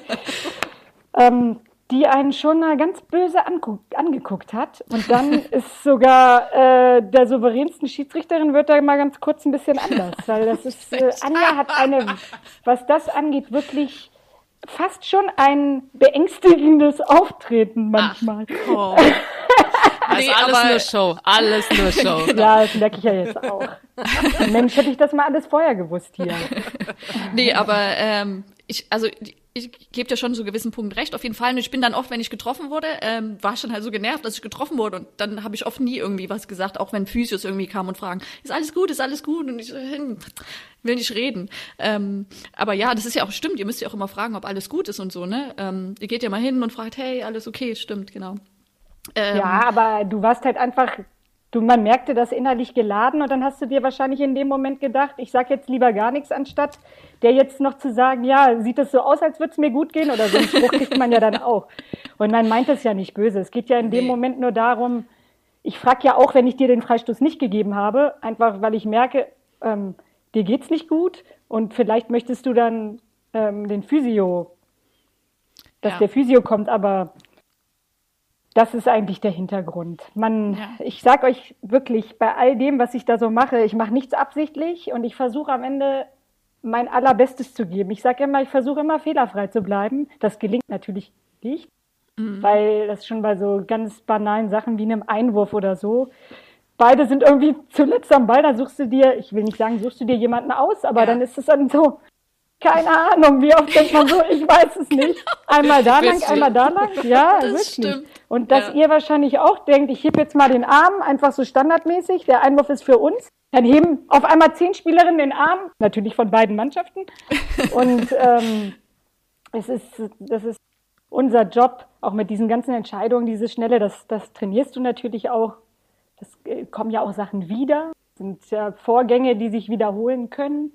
Ähm, die einen schon mal ganz böse angeguckt hat. Und dann [LAUGHS] ist sogar äh, der souveränsten Schiedsrichterin wird da mal ganz kurz ein bisschen anders. Weil das ist, äh, Anja hat eine, was das angeht, wirklich fast schon ein beängstigendes Auftreten manchmal. Ach, Das [LAUGHS] nee, ist alles aber, nur Show. Alles nur [LAUGHS] Show. ja, das merke ich ja jetzt auch. Mensch, hätte ich das mal alles vorher gewusst hier. [LAUGHS] nee, aber ähm, ich, also ich gebe dir schon so gewissen Punkt recht, auf jeden Fall. Und ich bin dann oft, wenn ich getroffen wurde, ähm, war schon halt so genervt, dass ich getroffen wurde. Und dann habe ich oft nie irgendwie was gesagt, auch wenn Physios irgendwie kamen und fragen, ist alles gut, ist alles gut? Und ich hm, will nicht reden. Ähm, aber ja, das ist ja auch stimmt. Ihr müsst ja auch immer fragen, ob alles gut ist und so, ne? Ähm, ihr geht ja mal hin und fragt, hey, alles okay, stimmt, genau. Ähm, ja, aber du warst halt einfach, du, man merkte das innerlich geladen und dann hast du dir wahrscheinlich in dem Moment gedacht, ich sag jetzt lieber gar nichts, anstatt der jetzt noch zu sagen, ja, sieht es so aus, als würde es mir gut gehen oder so einen Spruch kriegt man ja dann auch. Und man meint es ja nicht böse. Es geht ja in dem. Moment nur darum, ich frage ja auch, wenn ich dir den Freistoß nicht gegeben habe, einfach weil ich merke, ähm, dir geht's nicht gut und vielleicht möchtest du dann ähm, den Physio, dass ja. der Physio kommt, aber das ist eigentlich der Hintergrund. Man, ja. ich sag euch wirklich, bei all dem, was ich da so mache, ich mache nichts absichtlich und ich versuche am Ende mein allerbestes zu geben. Ich sage immer, ich versuche immer fehlerfrei zu bleiben. Das gelingt natürlich nicht, mhm. weil das schon bei so ganz banalen Sachen wie einem Einwurf oder so. Beide sind irgendwie [LAUGHS] zuletzt am Ball, da suchst du dir, ich will nicht sagen, suchst du dir jemanden aus, aber ja. dann ist es dann so, keine Ahnung, wie oft denkt man so, ich weiß es nicht. Einmal da lang, einmal da lang. Ja, [LAUGHS] das wirklich. Stimmt. Und dass ja. ihr wahrscheinlich auch denkt, ich heb jetzt mal den Arm, einfach so standardmäßig, der Einwurf ist für uns. Dann heben auf einmal zehn Spielerinnen den Arm, natürlich von beiden Mannschaften. [LAUGHS] Und ähm, es ist, das ist unser Job, auch mit diesen ganzen Entscheidungen, diese Schnelle, das, das trainierst du natürlich auch. Das äh, kommen ja auch Sachen wieder. Das sind ja Vorgänge, die sich wiederholen können.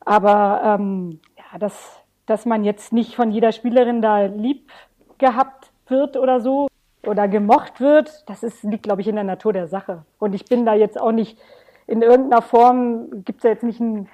Aber ähm, ja, dass, dass man jetzt nicht von jeder Spielerin da lieb gehabt wird oder so oder gemocht wird, das ist, liegt, glaube ich, in der Natur der Sache. Und ich bin da jetzt auch nicht in irgendeiner Form, gibt es ja jetzt nicht ein,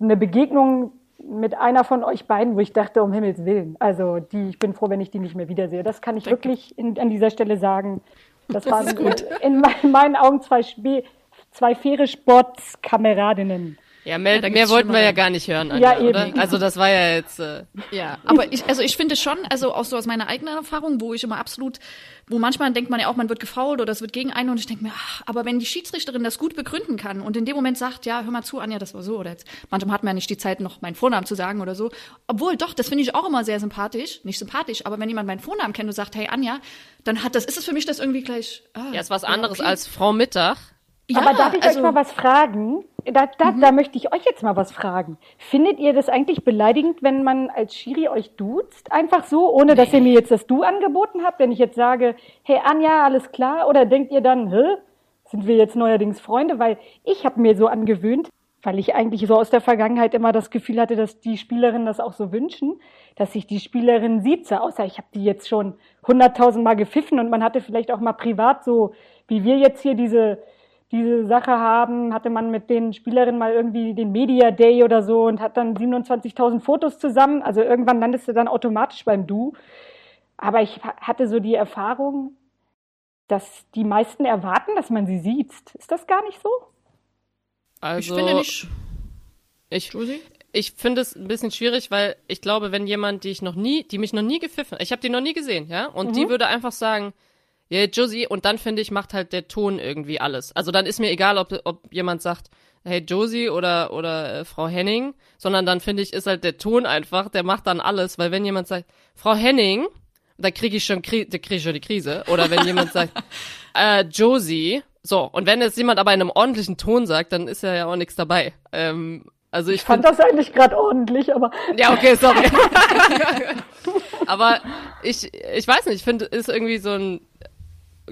eine Begegnung mit einer von euch beiden, wo ich dachte, um Himmels Willen. Also die, ich bin froh, wenn ich die nicht mehr wiedersehe. Das kann ich Danke. wirklich in, an dieser Stelle sagen. Das, waren in, in [LAUGHS] meinen Augen zwei, Spe zwei faire Sportskameradinnen. Ja, mehr, Ja, mehr wollten wir ja gar nicht hören, Anja, Ja, eben. oder? Also das war ja jetzt. Äh, Ja, aber ich, also ich finde schon, also auch so aus meiner eigenen Erfahrung, wo ich immer absolut, wo manchmal denkt man ja auch, man wird gefault oder es wird gegen einen und ich denke mir, ach, aber wenn die Schiedsrichterin das gut begründen kann und in dem Moment sagt, ja, hör mal zu, Anja, das war so oder jetzt, manchmal hat man ja nicht die Zeit, noch meinen Vornamen zu sagen oder so. Obwohl, doch, das finde ich auch immer sehr sympathisch, nicht sympathisch, aber wenn jemand meinen Vornamen kennt und sagt, hey Anja, dann hat das, ist es für mich das irgendwie gleich, ah, ja, ist was anderes okay. als Frau Mittag. Ja, Aber darf ich also, euch mal was fragen? Da, da, Mhm. da möchte ich euch jetzt mal was fragen. Findet ihr das eigentlich beleidigend, wenn man als Schiri euch duzt? Einfach so, ohne dass ihr mir jetzt das Du angeboten habt? Wenn ich jetzt sage, hey Anja, alles klar? Oder denkt ihr dann, hä? Sind wir jetzt neuerdings Freunde? Weil ich habe mir so angewöhnt, weil ich eigentlich so aus der Vergangenheit immer das Gefühl hatte, dass die Spielerinnen das auch so wünschen, dass ich die Spielerin sieze. Außer ich habe die jetzt schon hunderttausend Mal gepfiffen und man hatte vielleicht auch mal privat so, wie wir jetzt hier diese diese Sache haben, hatte man mit den Spielerinnen mal irgendwie den Media Day oder so und hat dann 27.000 Fotos zusammen. Also irgendwann landest du dann automatisch beim Du. Aber ich ha- hatte so die Erfahrung, dass die meisten erwarten, dass man sie sieht. Ist das gar nicht so? Also, ich finde nicht, Ich, ich finde es ein bisschen schwierig, weil ich glaube, wenn jemand, die ich noch nie, die mich noch nie gepfiffen, ich habe die noch nie gesehen, ja, und die würde einfach sagen, ja, Josie, und dann finde ich, macht halt der Ton irgendwie alles. Also dann ist mir egal, ob, ob jemand sagt, hey Josie oder, oder äh, Frau Henning, sondern dann finde ich, ist halt der Ton einfach, der macht dann alles, weil wenn jemand sagt, Frau Henning, da kriege ich schon, Kri da krieg ich schon die Krise. Oder wenn jemand sagt, [LAUGHS] äh, Josie, so, und wenn jetzt jemand aber in einem ordentlichen Ton sagt, dann ist ja ja auch nichts dabei. Ähm, also ich, Ich fand das eigentlich gerade ordentlich, aber ja, okay, sorry. [LAUGHS] aber ich, ich weiß nicht, ich finde, ist irgendwie so ein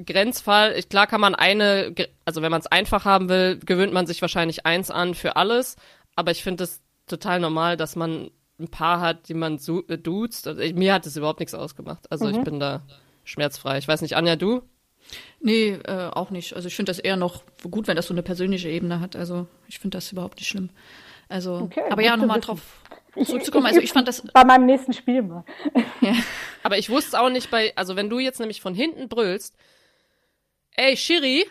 Grenzfall. Ich, klar kann man eine, also wenn man es einfach haben will, gewöhnt man sich wahrscheinlich eins an für alles. Aber ich finde es total normal, dass man ein paar hat, die man su- äh, duzt. Also ich, mir hat es überhaupt nichts ausgemacht. Also ich bin da schmerzfrei. Ich weiß nicht, Anja, du? nee, äh, auch nicht. Also ich finde das eher noch gut, wenn das so eine persönliche Ebene hat. Also ich finde das überhaupt nicht schlimm. Also, Okay, aber ja, nochmal drauf zurückzukommen. Also ich fand das, bei meinem nächsten Spiel mal. Aber ich wusste auch nicht bei, also wenn du jetzt nämlich von hinten brüllst, ey, Shiri,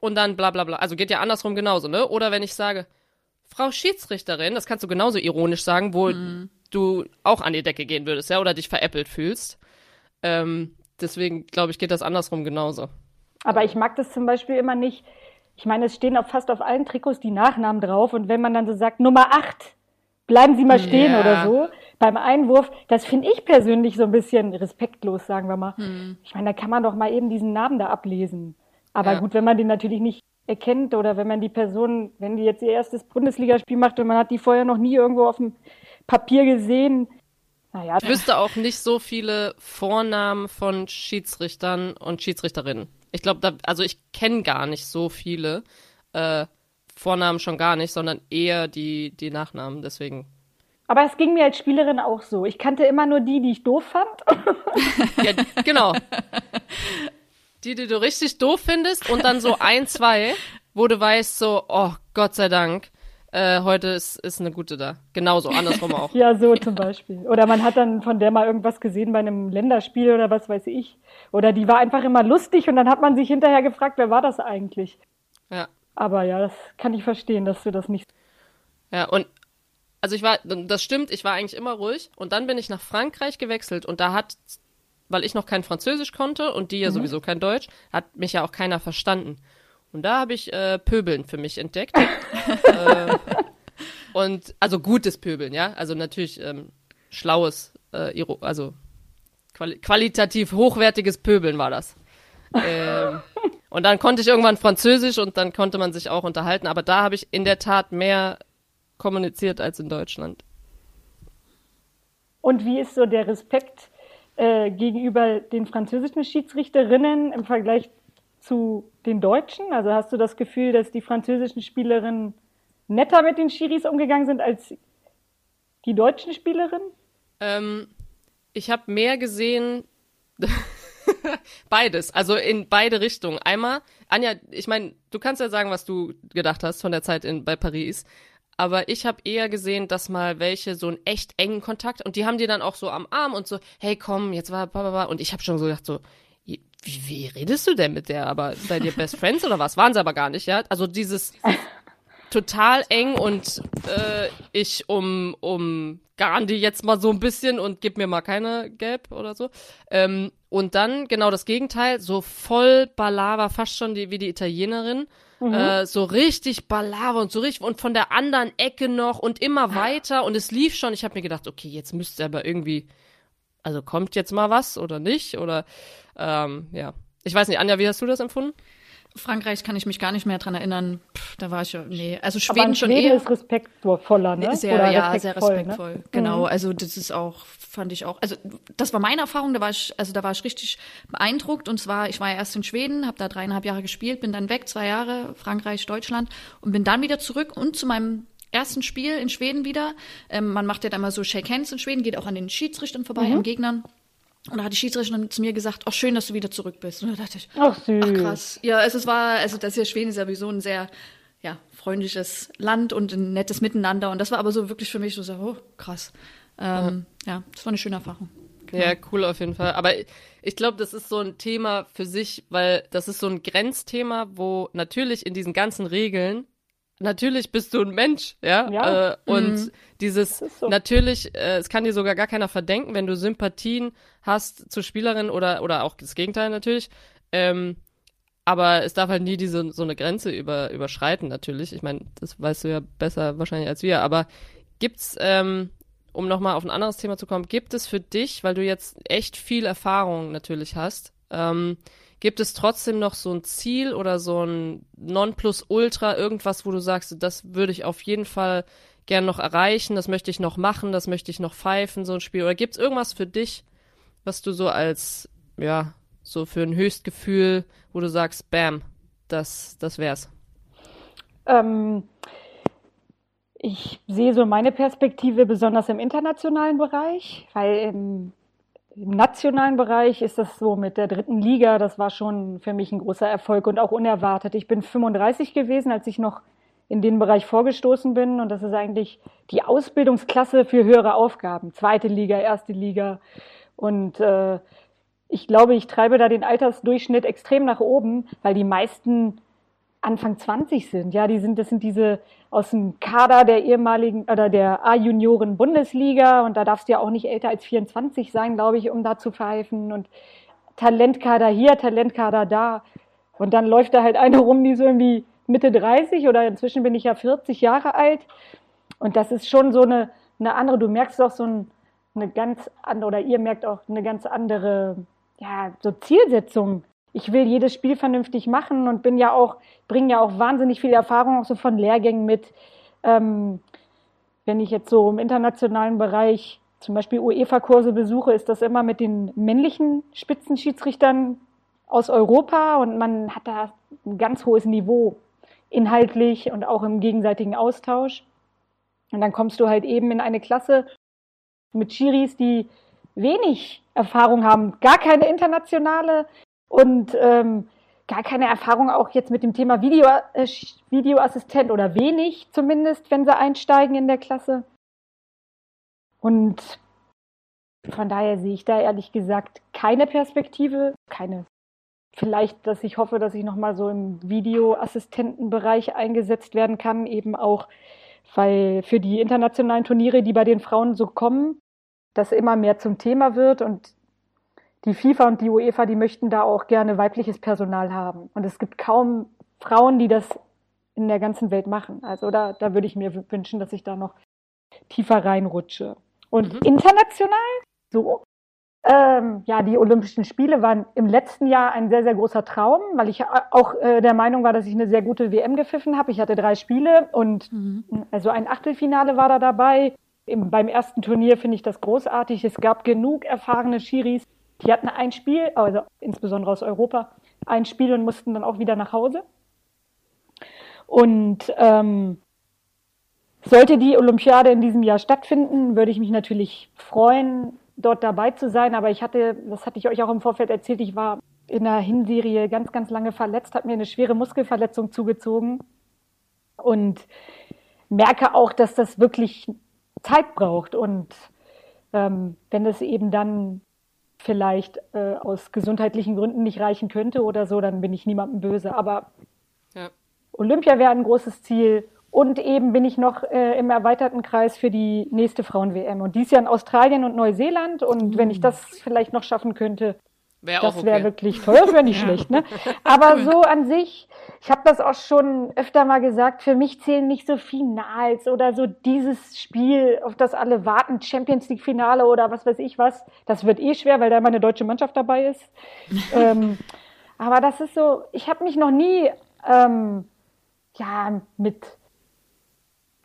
und dann bla bla bla. Also geht ja andersrum genauso, ne? Oder wenn ich sage, Frau Schiedsrichterin, das kannst du genauso ironisch sagen, wo du auch an die Decke gehen würdest, ja, oder dich veräppelt fühlst. Ähm, deswegen, glaube ich, geht das andersrum genauso. Aber ich mag das zum Beispiel immer nicht. Ich meine, es stehen auf fast auf allen Trikots die Nachnamen drauf und wenn man dann so sagt, Nummer 8, bleiben Sie mal stehen Ja. oder so, beim Einwurf, das finde ich persönlich so ein bisschen respektlos, sagen wir mal. Ich meine, da kann man doch mal eben diesen Namen da ablesen. Aber Ja. gut, wenn man den natürlich nicht erkennt oder wenn man die Person, wenn die jetzt ihr erstes Bundesligaspiel macht und man hat die vorher noch nie irgendwo auf dem Papier gesehen, naja, Ich wüsste auch nicht so viele Vornamen von Schiedsrichtern und Schiedsrichterinnen. Ich glaube, da, also ich kenne gar nicht so viele äh, Vornamen schon gar nicht, sondern eher die, die Nachnamen. Deswegen. Aber es ging mir als Spielerin auch so. Ich kannte immer nur die, die ich doof fand. [LAUGHS] Ja, genau. Die, die du richtig doof findest und dann so ein, zwei, wo du weißt, so, oh Gott sei Dank, äh, heute ist, ist eine gute da. Genauso, andersrum auch. [LAUGHS] Ja, so zum Beispiel. Oder man hat dann von der mal irgendwas gesehen bei einem Länderspiel oder was weiß ich. Oder die war einfach immer lustig und dann hat man sich hinterher gefragt, wer war das eigentlich? Ja. Aber ja, das kann ich verstehen, dass du das nicht. Ja, und also ich war, das stimmt, ich war eigentlich immer ruhig und dann bin ich nach Frankreich gewechselt und da hat, weil ich noch kein Französisch konnte und die ja sowieso kein Deutsch, hat mich ja auch keiner verstanden. Und da habe ich äh, Pöbeln für mich entdeckt. [LAUGHS] äh, und also gutes Pöbeln, ja, also natürlich ähm, schlaues, äh, also quali qualitativ hochwertiges Pöbeln war das. Ähm, [LAUGHS] und dann konnte ich irgendwann Französisch und dann konnte man sich auch unterhalten, aber da habe ich in der Tat mehr kommuniziert als in Deutschland. Und wie ist so der Respekt äh, gegenüber den französischen Schiedsrichterinnen im Vergleich zu den Deutschen? Also hast du das Gefühl, dass die französischen Spielerinnen netter mit den Schiris umgegangen sind als die deutschen Spielerinnen? Ähm, ich habe mehr gesehen, [LAUGHS] beides, also in beide Richtungen. Einmal, Anja, ich meine, du kannst ja sagen, was du gedacht hast von der Zeit in, bei Paris, aber ich habe eher gesehen, dass mal welche so einen echt engen Kontakt und die haben die dann auch so am Arm und so, hey komm, jetzt war bla und ich habe schon so gedacht so, wie, wie redest du denn mit der? Aber seid ihr Best Friends oder was? Waren sie aber gar nicht, ja? Also dieses [LAUGHS] total eng und äh, ich um um Gandhi jetzt mal so ein bisschen und gib mir mal keine Gelb oder so. Ähm, und dann genau das Gegenteil, so voll Balava, fast schon die, wie die Italienerin. Mhm. Äh, so richtig Balava und so richtig und von der anderen Ecke noch und immer weiter und es lief schon. Ich habe mir gedacht, okay, jetzt müsste aber irgendwie, also kommt jetzt mal was oder nicht oder ähm, ja. Ich weiß nicht, Anja, wie hast du das empfunden? Frankreich kann ich mich gar nicht mehr dran erinnern. Pff, da war ich ja, nee, also Schweden Aber schon Schweden eher. ist respektvoller, ne? Sehr, Oder ja, respektvoll, sehr respektvoll. Ne? Genau, Mhm. also das ist auch, fand ich auch, also das war meine Erfahrung, da war ich, also da war ich richtig beeindruckt und zwar, ich war ja erst in Schweden, habe da dreieinhalb Jahre gespielt, bin dann weg, zwei Jahre, Frankreich, Deutschland und bin dann wieder zurück und zu meinem ersten Spiel in Schweden wieder. Ähm, man macht ja dann mal so Shake Hands in Schweden, geht auch an den Schiedsrichtern vorbei, Mhm. an Gegnern. Und da hat die Schiedsrichterin zu mir gesagt, oh, schön, dass du wieder zurück bist. Und da dachte ich, Ach süß. Ach krass. Ja, also es war, also das hier Schweden ist ja sowieso ein sehr ja, freundliches Land und ein nettes Miteinander. Und das war aber so wirklich für mich so, so oh, krass. Ähm, ja. das war eine schöne Erfahrung. Ja, cool auf jeden Fall. Aber ich glaube, das ist so ein Thema für sich, weil das ist so ein Grenzthema, wo natürlich in diesen ganzen Regeln, natürlich bist du ein Mensch, ja. Ja. Äh, und Mhm. dieses, so. natürlich, äh, es kann dir sogar gar keiner verdenken, wenn du Sympathien hast zur Spielerin oder, oder auch das Gegenteil natürlich. Ähm, aber es darf halt nie diese so eine Grenze über, überschreiten, natürlich. Ich meine, das weißt du ja besser wahrscheinlich als wir. Aber gibt's, ähm, um nochmal auf ein anderes Thema zu kommen, gibt es für dich, weil du jetzt echt viel Erfahrung natürlich hast, ähm, gibt es trotzdem noch so ein Ziel oder so ein Nonplusultra, irgendwas, wo du sagst, das würde ich auf jeden Fall gern noch erreichen, das möchte ich noch machen, das möchte ich noch pfeifen, so ein Spiel? Oder gibt es irgendwas für dich, was du so als, ja, so für ein Höchstgefühl, wo du sagst, bam, das, das wär's? Ähm, ich sehe so meine Perspektive besonders im internationalen Bereich, weil im, im nationalen Bereich ist das so mit der dritten Liga, das war schon für mich ein großer Erfolg und auch unerwartet. Ich bin 35 gewesen, als ich noch in den Bereich vorgestoßen bin. Und das ist eigentlich die Ausbildungsklasse für höhere Aufgaben, zweite Liga, erste Liga. Und äh, ich glaube, ich treibe da den Altersdurchschnitt extrem nach oben, weil die meisten Anfang 20 sind. Ja, die sind, das sind diese aus dem Kader der ehemaligen oder der A-Junioren Bundesliga und da darfst du ja auch nicht älter als 24 sein, glaube ich, um da zu pfeifen und Talentkader hier, Talentkader da. Und dann läuft da halt eine rum, die ist irgendwie Mitte 30 oder inzwischen bin ich ja 40 Jahre alt. Und das ist schon so eine, eine andere, du merkst doch so ein, eine ganz andere, oder ihr merkt auch eine ganz andere, ja, so Zielsetzung. Ich will jedes Spiel vernünftig machen und bin ja auch, bringe ja auch wahnsinnig viel Erfahrung auch so von Lehrgängen mit. Ähm, wenn ich jetzt so im internationalen Bereich zum Beispiel UEFA-Kurse besuche, ist das immer mit den männlichen Spitzenschiedsrichtern aus Europa und man hat da ein ganz hohes Niveau inhaltlich und auch im gegenseitigen Austausch. Und dann kommst du halt eben in eine Klasse mit Chiris, die wenig Erfahrung haben, gar keine internationale und ähm, gar keine Erfahrung auch jetzt mit dem Thema Video, äh, Videoassistent oder wenig zumindest, wenn sie einsteigen in der Klasse. Und von daher sehe ich da ehrlich gesagt keine Perspektive, keine. Vielleicht, dass ich hoffe, dass ich nochmal so im Videoassistentenbereich eingesetzt werden kann, eben auch, weil für die internationalen Turniere, die bei den Frauen so kommen, das immer mehr zum Thema wird und die FIFA und die UEFA, die möchten da auch gerne weibliches Personal haben. Und es gibt kaum Frauen, die das in der ganzen Welt machen. Also da, da würde ich mir wünschen, dass ich da noch tiefer reinrutsche. Und Mhm. international, so, ähm, ja, die Olympischen Spiele waren im letzten Jahr ein sehr, sehr großer Traum, weil ich auch äh, der Meinung war, dass ich eine sehr gute WM gepfiffen habe. Ich hatte drei Spiele und Mhm. also ein Achtelfinale war da dabei. Im, beim ersten Turnier finde ich das großartig. Es gab genug erfahrene Schiris. Die hatten ein Spiel, also insbesondere aus Europa, ein Spiel und mussten dann auch wieder nach Hause. Und ähm, sollte die Olympiade in diesem Jahr stattfinden, würde ich mich natürlich freuen, dort dabei zu sein. Aber ich hatte, das hatte ich euch auch im Vorfeld erzählt, ich war in einer Hinserie ganz, ganz lange verletzt, habe mir eine schwere Muskelverletzung zugezogen. Und merke auch, dass das wirklich Zeit braucht. Und ähm, wenn es eben dann vielleicht äh, aus gesundheitlichen Gründen nicht reichen könnte oder so, dann bin ich niemandem böse. Aber ja. Olympia wäre ein großes Ziel. Und eben bin ich noch äh, im erweiterten Kreis für die nächste Frauen-WM. Und dies Jahr in Australien und Neuseeland. Und mhm. wenn ich das vielleicht noch schaffen könnte, Wär das wäre okay. wirklich toll, das wäre nicht [LAUGHS] schlecht, ne? Aber so an sich, ich habe das auch schon öfter mal gesagt, für mich zählen nicht so Finals oder so dieses Spiel, auf das alle warten, Champions League Finale oder was weiß ich was. Das wird eh schwer, weil da immer eine deutsche Mannschaft dabei ist. [LAUGHS] ähm, aber das ist so, ich habe mich noch nie ähm, ja mit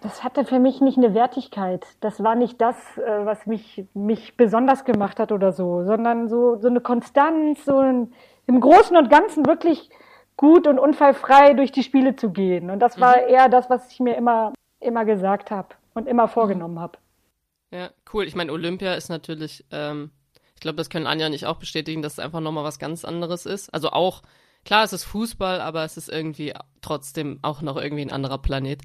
das hatte für mich nicht eine Wertigkeit. Das war nicht das, äh, was mich, mich besonders gemacht hat oder so, sondern so, so eine Konstanz, so ein, im Großen und Ganzen wirklich gut und unfallfrei durch die Spiele zu gehen. Und das war mhm. eher das, was ich mir immer, immer gesagt habe und immer vorgenommen habe. Ja, cool. Ich meine, Olympia ist natürlich, ähm, ich glaube, das können Anja und ich auch bestätigen, dass es einfach nochmal was ganz anderes ist. Also auch, klar, es ist Fußball, aber es ist irgendwie trotzdem auch noch irgendwie ein anderer Planet.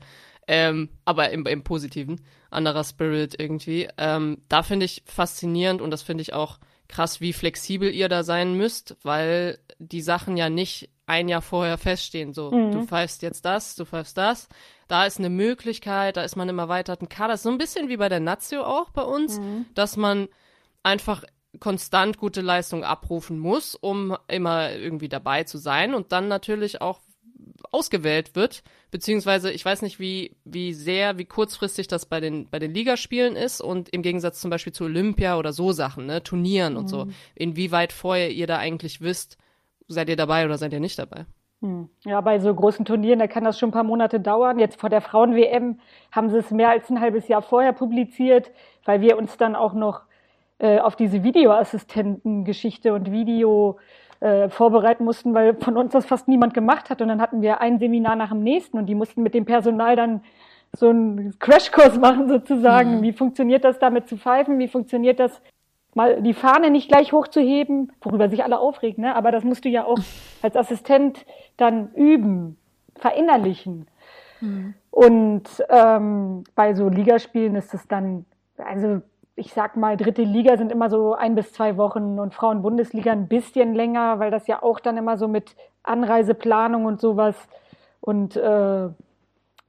Ähm, aber im, im Positiven, anderer Spirit irgendwie. Ähm, da finde ich faszinierend und das finde ich auch krass, wie flexibel ihr da sein müsst, weil die Sachen ja nicht ein Jahr vorher feststehen. So, mhm. du pfeifst jetzt das, du pfeifst das. Da ist eine Möglichkeit, da ist man im erweiterten Kader. So ein bisschen wie bei der Nazio auch bei uns, mhm. dass man einfach konstant gute Leistung abrufen muss, um immer irgendwie dabei zu sein und dann natürlich auch ausgewählt wird, beziehungsweise ich weiß nicht, wie, wie sehr, wie kurzfristig das bei den, bei den Ligaspielen ist und im Gegensatz zum Beispiel zu Olympia oder so Sachen, ne, Turnieren mhm. und so, mhm. inwieweit vorher ihr da eigentlich wisst, seid ihr dabei oder seid ihr nicht dabei? Hm. Ja, bei so großen Turnieren, da kann das schon ein paar Monate dauern. Jetzt vor der Frauen-WM haben sie es mehr als ein halbes Jahr vorher publiziert, weil wir uns dann auch noch äh, auf diese Videoassistenten-Geschichte und Video äh, vorbereiten mussten, weil von uns das fast niemand gemacht hat. Und dann hatten wir ein Seminar nach dem nächsten und die mussten mit dem Personal dann so einen Crashkurs machen sozusagen. Mhm. Wie funktioniert das damit zu pfeifen? Wie funktioniert das, mal die Fahne nicht gleich hochzuheben, worüber sich alle aufregen, ne? aber das musst du ja auch [LAUGHS] als Assistent dann üben, verinnerlichen. Mhm. Und ähm, bei so Ligaspielen ist es dann, also ich sag mal, dritte Liga sind immer so ein bis zwei Wochen und Frauen-Bundesliga ein bisschen länger, weil das ja auch dann immer so mit Anreiseplanung und sowas und äh,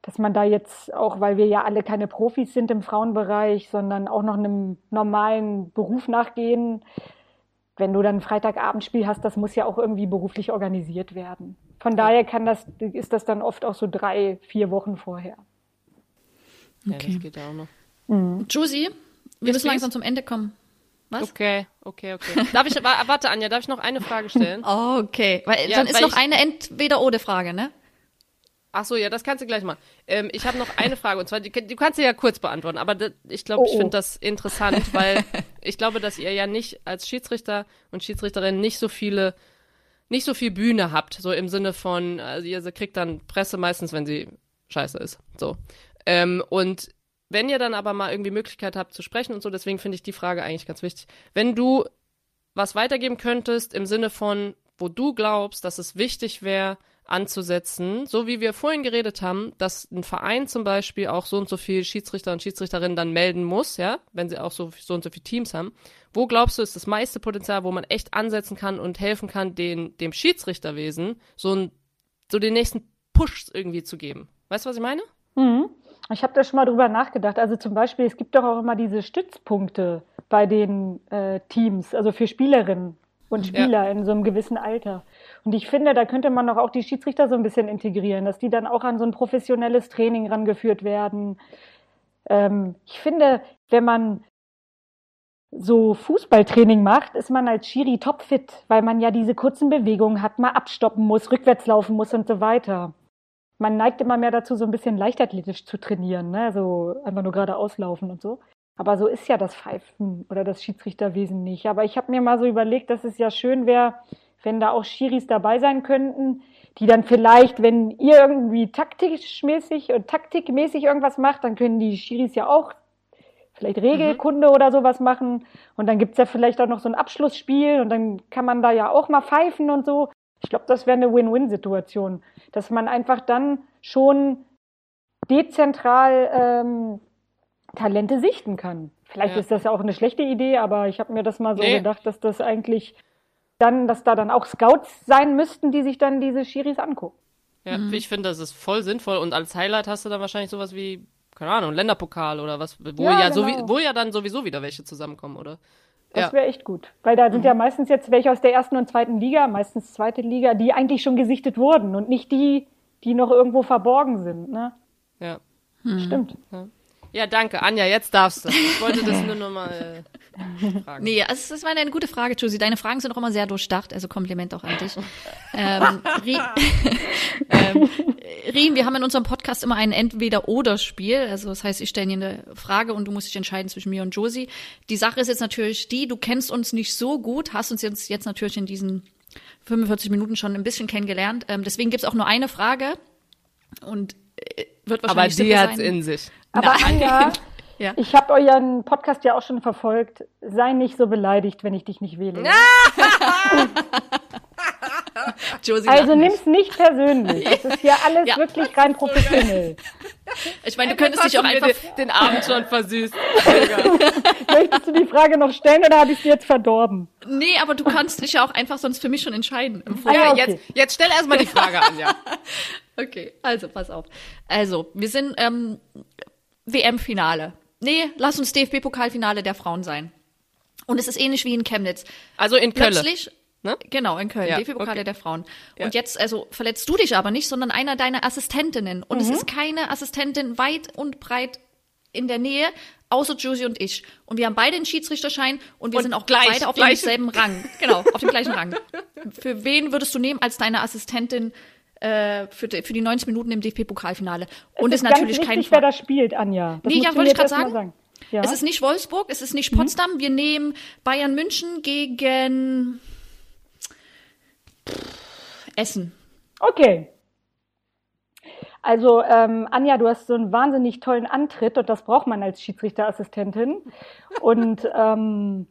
dass man da jetzt auch, weil wir ja alle keine Profis sind im Frauenbereich, sondern auch noch einem normalen Beruf nachgehen, wenn du dann ein Freitagabendspiel hast, das muss ja auch irgendwie beruflich organisiert werden. Von daher kann das, ist das dann oft auch so drei, vier Wochen vorher. Ja, das geht ja auch noch. Mhm. Josie, wir müssen langsam zum Ende kommen. Was? Okay, okay, okay. Darf ich, warte, Anja, darf ich noch eine Frage stellen? [LAUGHS] okay, weil ja, dann ist weil noch ich, eine Entweder-Oder-Frage, ne? Ach so, ja, das kannst du gleich machen. Ähm, ich habe noch eine Frage und zwar, die, du kannst sie ja kurz beantworten, aber das, ich glaube, oh, ich finde oh. das interessant, weil [LAUGHS] ich glaube, dass ihr ja nicht als Schiedsrichter und Schiedsrichterin nicht so viele, nicht so viel Bühne habt, so im Sinne von, also ihr kriegt dann Presse meistens, wenn sie scheiße ist, so. Ähm, und wenn ihr dann aber mal irgendwie Möglichkeit habt zu sprechen und so, deswegen finde ich die Frage eigentlich ganz wichtig. Wenn du was weitergeben könntest im Sinne von, wo du glaubst, dass es wichtig wäre, anzusetzen, so wie wir vorhin geredet haben, dass ein Verein zum Beispiel auch so und so viel Schiedsrichter und Schiedsrichterinnen dann melden muss, ja, wenn sie auch so, so und so viele Teams haben. Wo glaubst du, ist das meiste Potenzial, wo man echt ansetzen kann und helfen kann, den, dem Schiedsrichterwesen so, ein, so den nächsten Push irgendwie zu geben? Weißt du, was ich meine? Mhm. Ich habe da schon mal drüber nachgedacht. Also zum Beispiel, es gibt doch auch immer diese Stützpunkte bei den äh, Teams, also für Spielerinnen und Spieler ja. in so einem gewissen Alter. Und ich finde, da könnte man doch auch die Schiedsrichter so ein bisschen integrieren, dass die dann auch an so ein professionelles Training rangeführt werden. Ähm, ich finde, wenn man so Fußballtraining macht, ist man als Schiri topfit, weil man ja diese kurzen Bewegungen hat, mal abstoppen muss, rückwärts laufen muss und so weiter man neigt immer mehr dazu, so ein bisschen leichtathletisch zu trainieren, ne? so einfach nur gerade auslaufen und so. Aber so ist ja das Pfeifen oder das Schiedsrichterwesen nicht. Aber ich habe mir mal so überlegt, dass es ja schön wäre, wenn da auch Schiris dabei sein könnten, die dann vielleicht, wenn ihr irgendwie taktischmäßig und taktikmäßig irgendwas macht, dann können die Schiris ja auch vielleicht Regelkunde mhm. oder sowas machen. Und dann gibt's ja vielleicht auch noch so ein Abschlussspiel und dann kann man da ja auch mal pfeifen und so. Ich glaube, das wäre eine Win-Win-Situation, dass man einfach dann schon dezentral ähm, Talente sichten kann. Vielleicht Ja. ist das auch eine schlechte Idee, aber ich habe mir das mal so Nee. gedacht, dass das eigentlich dann, dass da dann auch Scouts sein müssten, die sich dann diese Schiris angucken. Ja, ich finde, das ist voll sinnvoll und als Highlight hast du dann wahrscheinlich sowas wie, keine Ahnung, Länderpokal oder was, wo Ja, ja, sowie- genau. wo ja dann sowieso wieder welche zusammenkommen, oder? Das Ja. Mhm. wäre echt gut. Weil da sind ja meistens jetzt welche aus der ersten und zweiten Liga, meistens zweite Liga, die eigentlich schon gesichtet wurden und nicht die, die noch irgendwo verborgen sind. Ne? Ja. Stimmt. Ja, danke. Anja, jetzt darfst du. Ich wollte das [LAUGHS] nur nochmal äh, [LAUGHS] fragen. Nee, also das war eine gute Frage, Josie. Deine Fragen sind auch immer sehr durchdacht, also Kompliment auch an dich. ähm, Rie- [LAUGHS] ähm, Riem, wir haben in unserem Podcast immer ein Entweder-Oder-Spiel. Also das heißt, ich stelle dir eine Frage und du musst dich entscheiden zwischen mir und Josie. Die Sache ist jetzt natürlich die, du kennst uns nicht so gut, hast uns jetzt, jetzt natürlich in diesen 45 Minuten schon ein bisschen kennengelernt. Ähm, deswegen gibt's auch nur eine Frage und wird Aber wahrscheinlich die simpel hat's sein. in sich. Aber. Anja, [LAUGHS] [LAUGHS] Ja. ich habe euren Podcast ja auch schon verfolgt. Sei nicht so beleidigt, wenn ich dich nicht wähle. [LAUGHS] Josie Also nicht. nimm's nicht persönlich. [LAUGHS] Es ist hier alles Ja. wirklich rein professionell. Ich meine, du könntest dich auch einfach den, den Abend schon versüßt. [LAUGHS] Möchtest du die Frage noch stellen oder habe ich sie jetzt verdorben? Nee, aber du kannst dich ja auch einfach sonst für mich schon entscheiden. Im Ah, Vorfeld. ja, Ja, okay. jetzt, jetzt stell erstmal die Frage, Anja. [LAUGHS] Okay, also pass auf. Also, wir sind ähm, WM-Finale. Nee, lass uns DFB-Pokalfinale der Frauen sein. Und es ist ähnlich wie in Chemnitz. Also in Köln. Plötzlich, Ne? genau, in Köln, Ja, DFB-Pokal okay. der Frauen. Ja. Und jetzt, also verletzt du dich aber nicht, sondern einer deiner Assistentinnen. Und Mhm. es ist keine Assistentin weit und breit in der Nähe, außer Josie und ich. Und wir haben beide einen Schiedsrichterschein und wir Und sind auch gleich, beide auf gleich. demselben Rang. Genau, auf dem gleichen Rang. [LAUGHS] Für wen würdest du nehmen als deine Assistentin äh, für, die, für die 90 Minuten im DFB-Pokalfinale? Und es ist ist natürlich ganz kein wichtig, wer da spielt, Anja. Das Nee, ja, wollte ich gerade mal sagen. Ja? Es ist nicht Wolfsburg, es ist nicht Potsdam. Wir nehmen Bayern München gegen Essen. Okay. Also, ähm, Anja, du hast so einen wahnsinnig tollen Antritt und das braucht man als Schiedsrichterassistentin. Und ähm,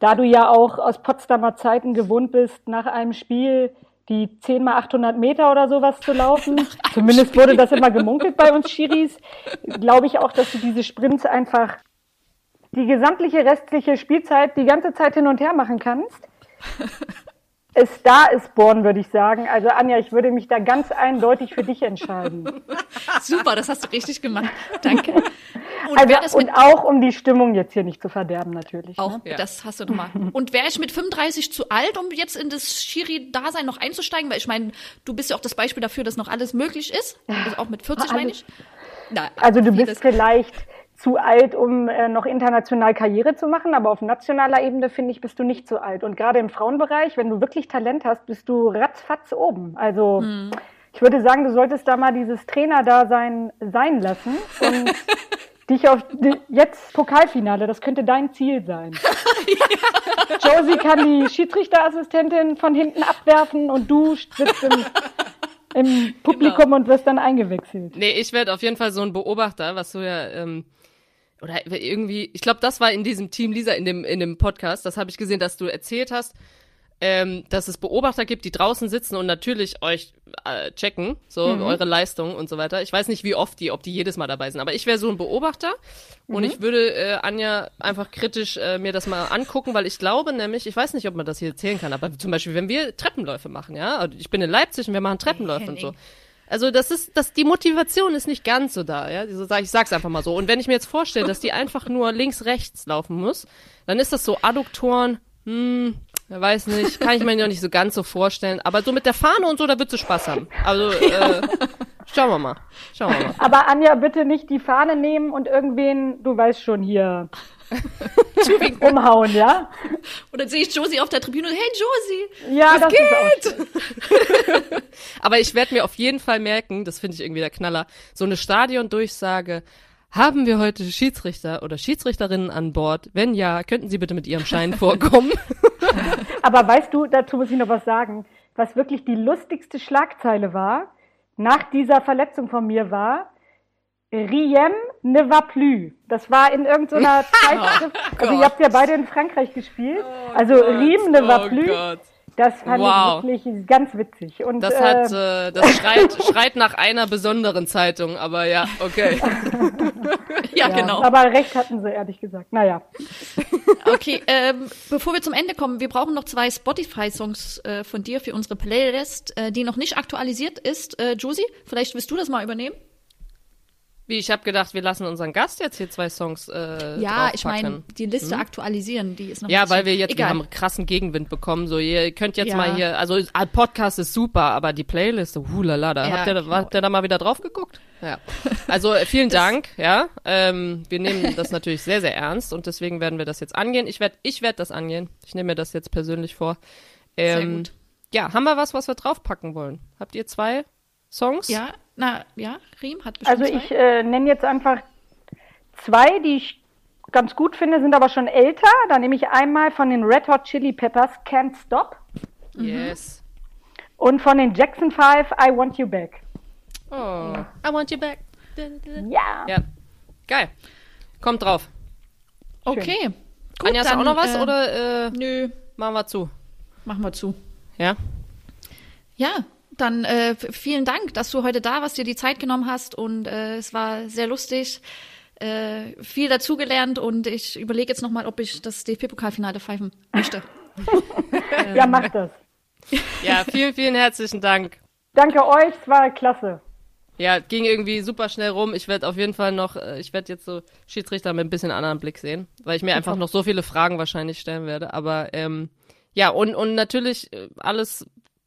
da du ja auch aus Potsdamer Zeiten gewohnt bist, nach einem Spiel die 10 mal 800 Meter oder sowas zu laufen, [LAUGHS] zumindest wurde das immer gemunkelt bei uns Schiris, glaube ich auch, dass du diese Sprints einfach die gesamtliche restliche Spielzeit die ganze Zeit hin und her machen kannst. Es da ist born, würde ich sagen. Also Anja, ich würde mich da ganz eindeutig für dich entscheiden. [LAUGHS] Super, das hast du richtig gemacht. Danke. Und Also, und auch um die Stimmung jetzt hier nicht zu verderben, natürlich. auch, ne? Ja. das hast du nochmal. Und wäre ich mit 35 zu alt, um jetzt in das Schiri-Dasein noch einzusteigen? Weil ich meine, du bist ja auch das Beispiel dafür, dass noch alles möglich ist. Also auch mit 40 meine ich. Na, Also du bist vielleicht zu alt, um äh, noch international Karriere zu machen, aber auf nationaler Ebene finde ich, bist du nicht zu alt. Und gerade im Frauenbereich, wenn du wirklich Talent hast, bist du ratzfatz oben. Also Hm. ich würde sagen, du solltest da mal dieses Trainer-Dasein sein lassen und [LAUGHS] dich auf die, jetzt Pokalfinale, das könnte dein Ziel sein. [LAUGHS] Josie kann die Schiedsrichterassistentin von hinten abwerfen und du sitzt im, im Publikum Genau. und wirst dann eingewechselt. Nee, ich werde auf jeden Fall so ein Beobachter, was du ja, ähm, oder irgendwie, ich glaube, das war in diesem Team Lisa in dem, in dem Podcast, das habe ich gesehen, dass du erzählt hast, ähm, dass es Beobachter gibt, die draußen sitzen und natürlich euch äh, checken, so eure Leistung und so weiter. Ich weiß nicht, wie oft die, ob die jedes Mal dabei sind, aber ich wäre so ein Beobachter und ich würde äh, Anja einfach kritisch äh, mir das mal angucken, weil ich glaube nämlich, ich weiß nicht, ob man das hier erzählen kann, aber zum Beispiel, wenn wir Treppenläufe machen, ja, also ich bin in Leipzig und wir machen Treppenläufe und so. Henning. Also das ist, das, die Motivation ist nicht ganz so da, ja. Ich sag's einfach mal so. Und wenn ich mir jetzt vorstelle, dass die einfach nur links, rechts laufen muss, dann ist das so Adduktoren, hm, weiß nicht, kann ich mir noch nicht so ganz so vorstellen. Aber so mit der Fahne und so, da wird sie Spaß haben. Also, äh, schauen wir mal. Schauen wir mal. Aber Anja, bitte nicht die Fahne nehmen und irgendwen, du weißt schon, hier [LAUGHS] umhauen, ja? Und dann sehe ich Josie auf der Tribüne und hey Josie, Ja, das ist auch schön. [LAUGHS] Aber ich werde mir auf jeden Fall merken, das finde ich irgendwie der Knaller, so eine Stadiondurchsage. Haben wir heute Schiedsrichter oder Schiedsrichterinnen an Bord? Wenn ja, könnten Sie bitte mit Ihrem Schein [LAUGHS] vorkommen? Aber weißt du, dazu muss ich noch was sagen. Was wirklich die lustigste Schlagzeile war, nach dieser Verletzung von mir war, Riem ne va plus. Das war in irgendeiner [LAUGHS] Zeitschrift. also ihr habt ja beide in Frankreich gespielt. also Riem ne va plus. Das fand Wow. ich wirklich ganz witzig. Und, Das äh, hat, äh, das schreit, [LAUGHS] schreit nach einer besonderen Zeitung, aber ja, okay. [LAUGHS] Ja, genau. Aber recht hatten sie, ehrlich gesagt. Naja. [LAUGHS] Okay, ähm, bevor wir zum Ende kommen, wir brauchen noch zwei Spotify-Songs äh, von dir für unsere Playlist, äh, die noch nicht aktualisiert ist. Äh, Josie, vielleicht willst du das mal übernehmen? Wie, ich habe gedacht, wir lassen unseren Gast jetzt hier zwei Songs äh, ja, ich meine, die Liste aktualisieren, die ist noch Ja, weil wir jetzt, wir Egal. haben krassen Gegenwind bekommen. So, ihr könnt jetzt Ja. mal hier, also ah, Podcast ist super, aber die Playlist, hulala, da Ja, habt ihr, genau. habt ihr da mal wieder drauf geguckt? Ja. [LAUGHS] Also äh, vielen Dank, ja. Ähm, wir nehmen das natürlich sehr, sehr ernst und deswegen werden wir das jetzt angehen. Ich werde, ich werde das angehen. Ich nehme mir das jetzt persönlich vor. Sehr Ähm, gut. Ja, haben wir was, was wir draufpacken wollen? Habt ihr zwei Songs? Ja, na, ja, Riem hat bestimmt Also ich äh, nenne jetzt einfach zwei, die ich ganz gut finde, sind aber schon älter. Da nehme ich einmal von den Red Hot Chili Peppers Can't Stop Yes. und von den Jackson 5 I Want You Back. Oh, I want you back. Ja. Ja, geil. Kommt drauf. Okay. Gut, Anja, hast du auch noch was äh, oder äh, Nö, machen wir zu? machen wir zu. Ja? Ja, dann äh, vielen Dank, dass du heute da warst, dir die Zeit genommen hast und äh, es war sehr lustig, äh, viel dazugelernt und ich überlege jetzt nochmal, ob ich das DFB-Pokalfinale pfeifen möchte. [LAUGHS] Ja, mach das. Ja, vielen, vielen herzlichen Dank. Danke euch, es war klasse. Ja, ging irgendwie super schnell rum. Ich werde auf jeden Fall noch, äh, ich werde jetzt so Schiedsrichter mit ein bisschen anderen Blick sehen, weil ich mir einfach noch so viele Fragen wahrscheinlich stellen werde. Aber ähm, ja, und, und natürlich äh, alles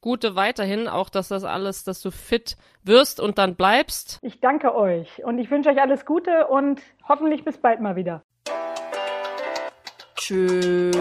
Gute weiterhin, auch dass das alles, dass du fit wirst und dann bleibst. Ich danke euch und ich wünsche euch alles Gute und hoffentlich bis bald mal wieder. Tschüss.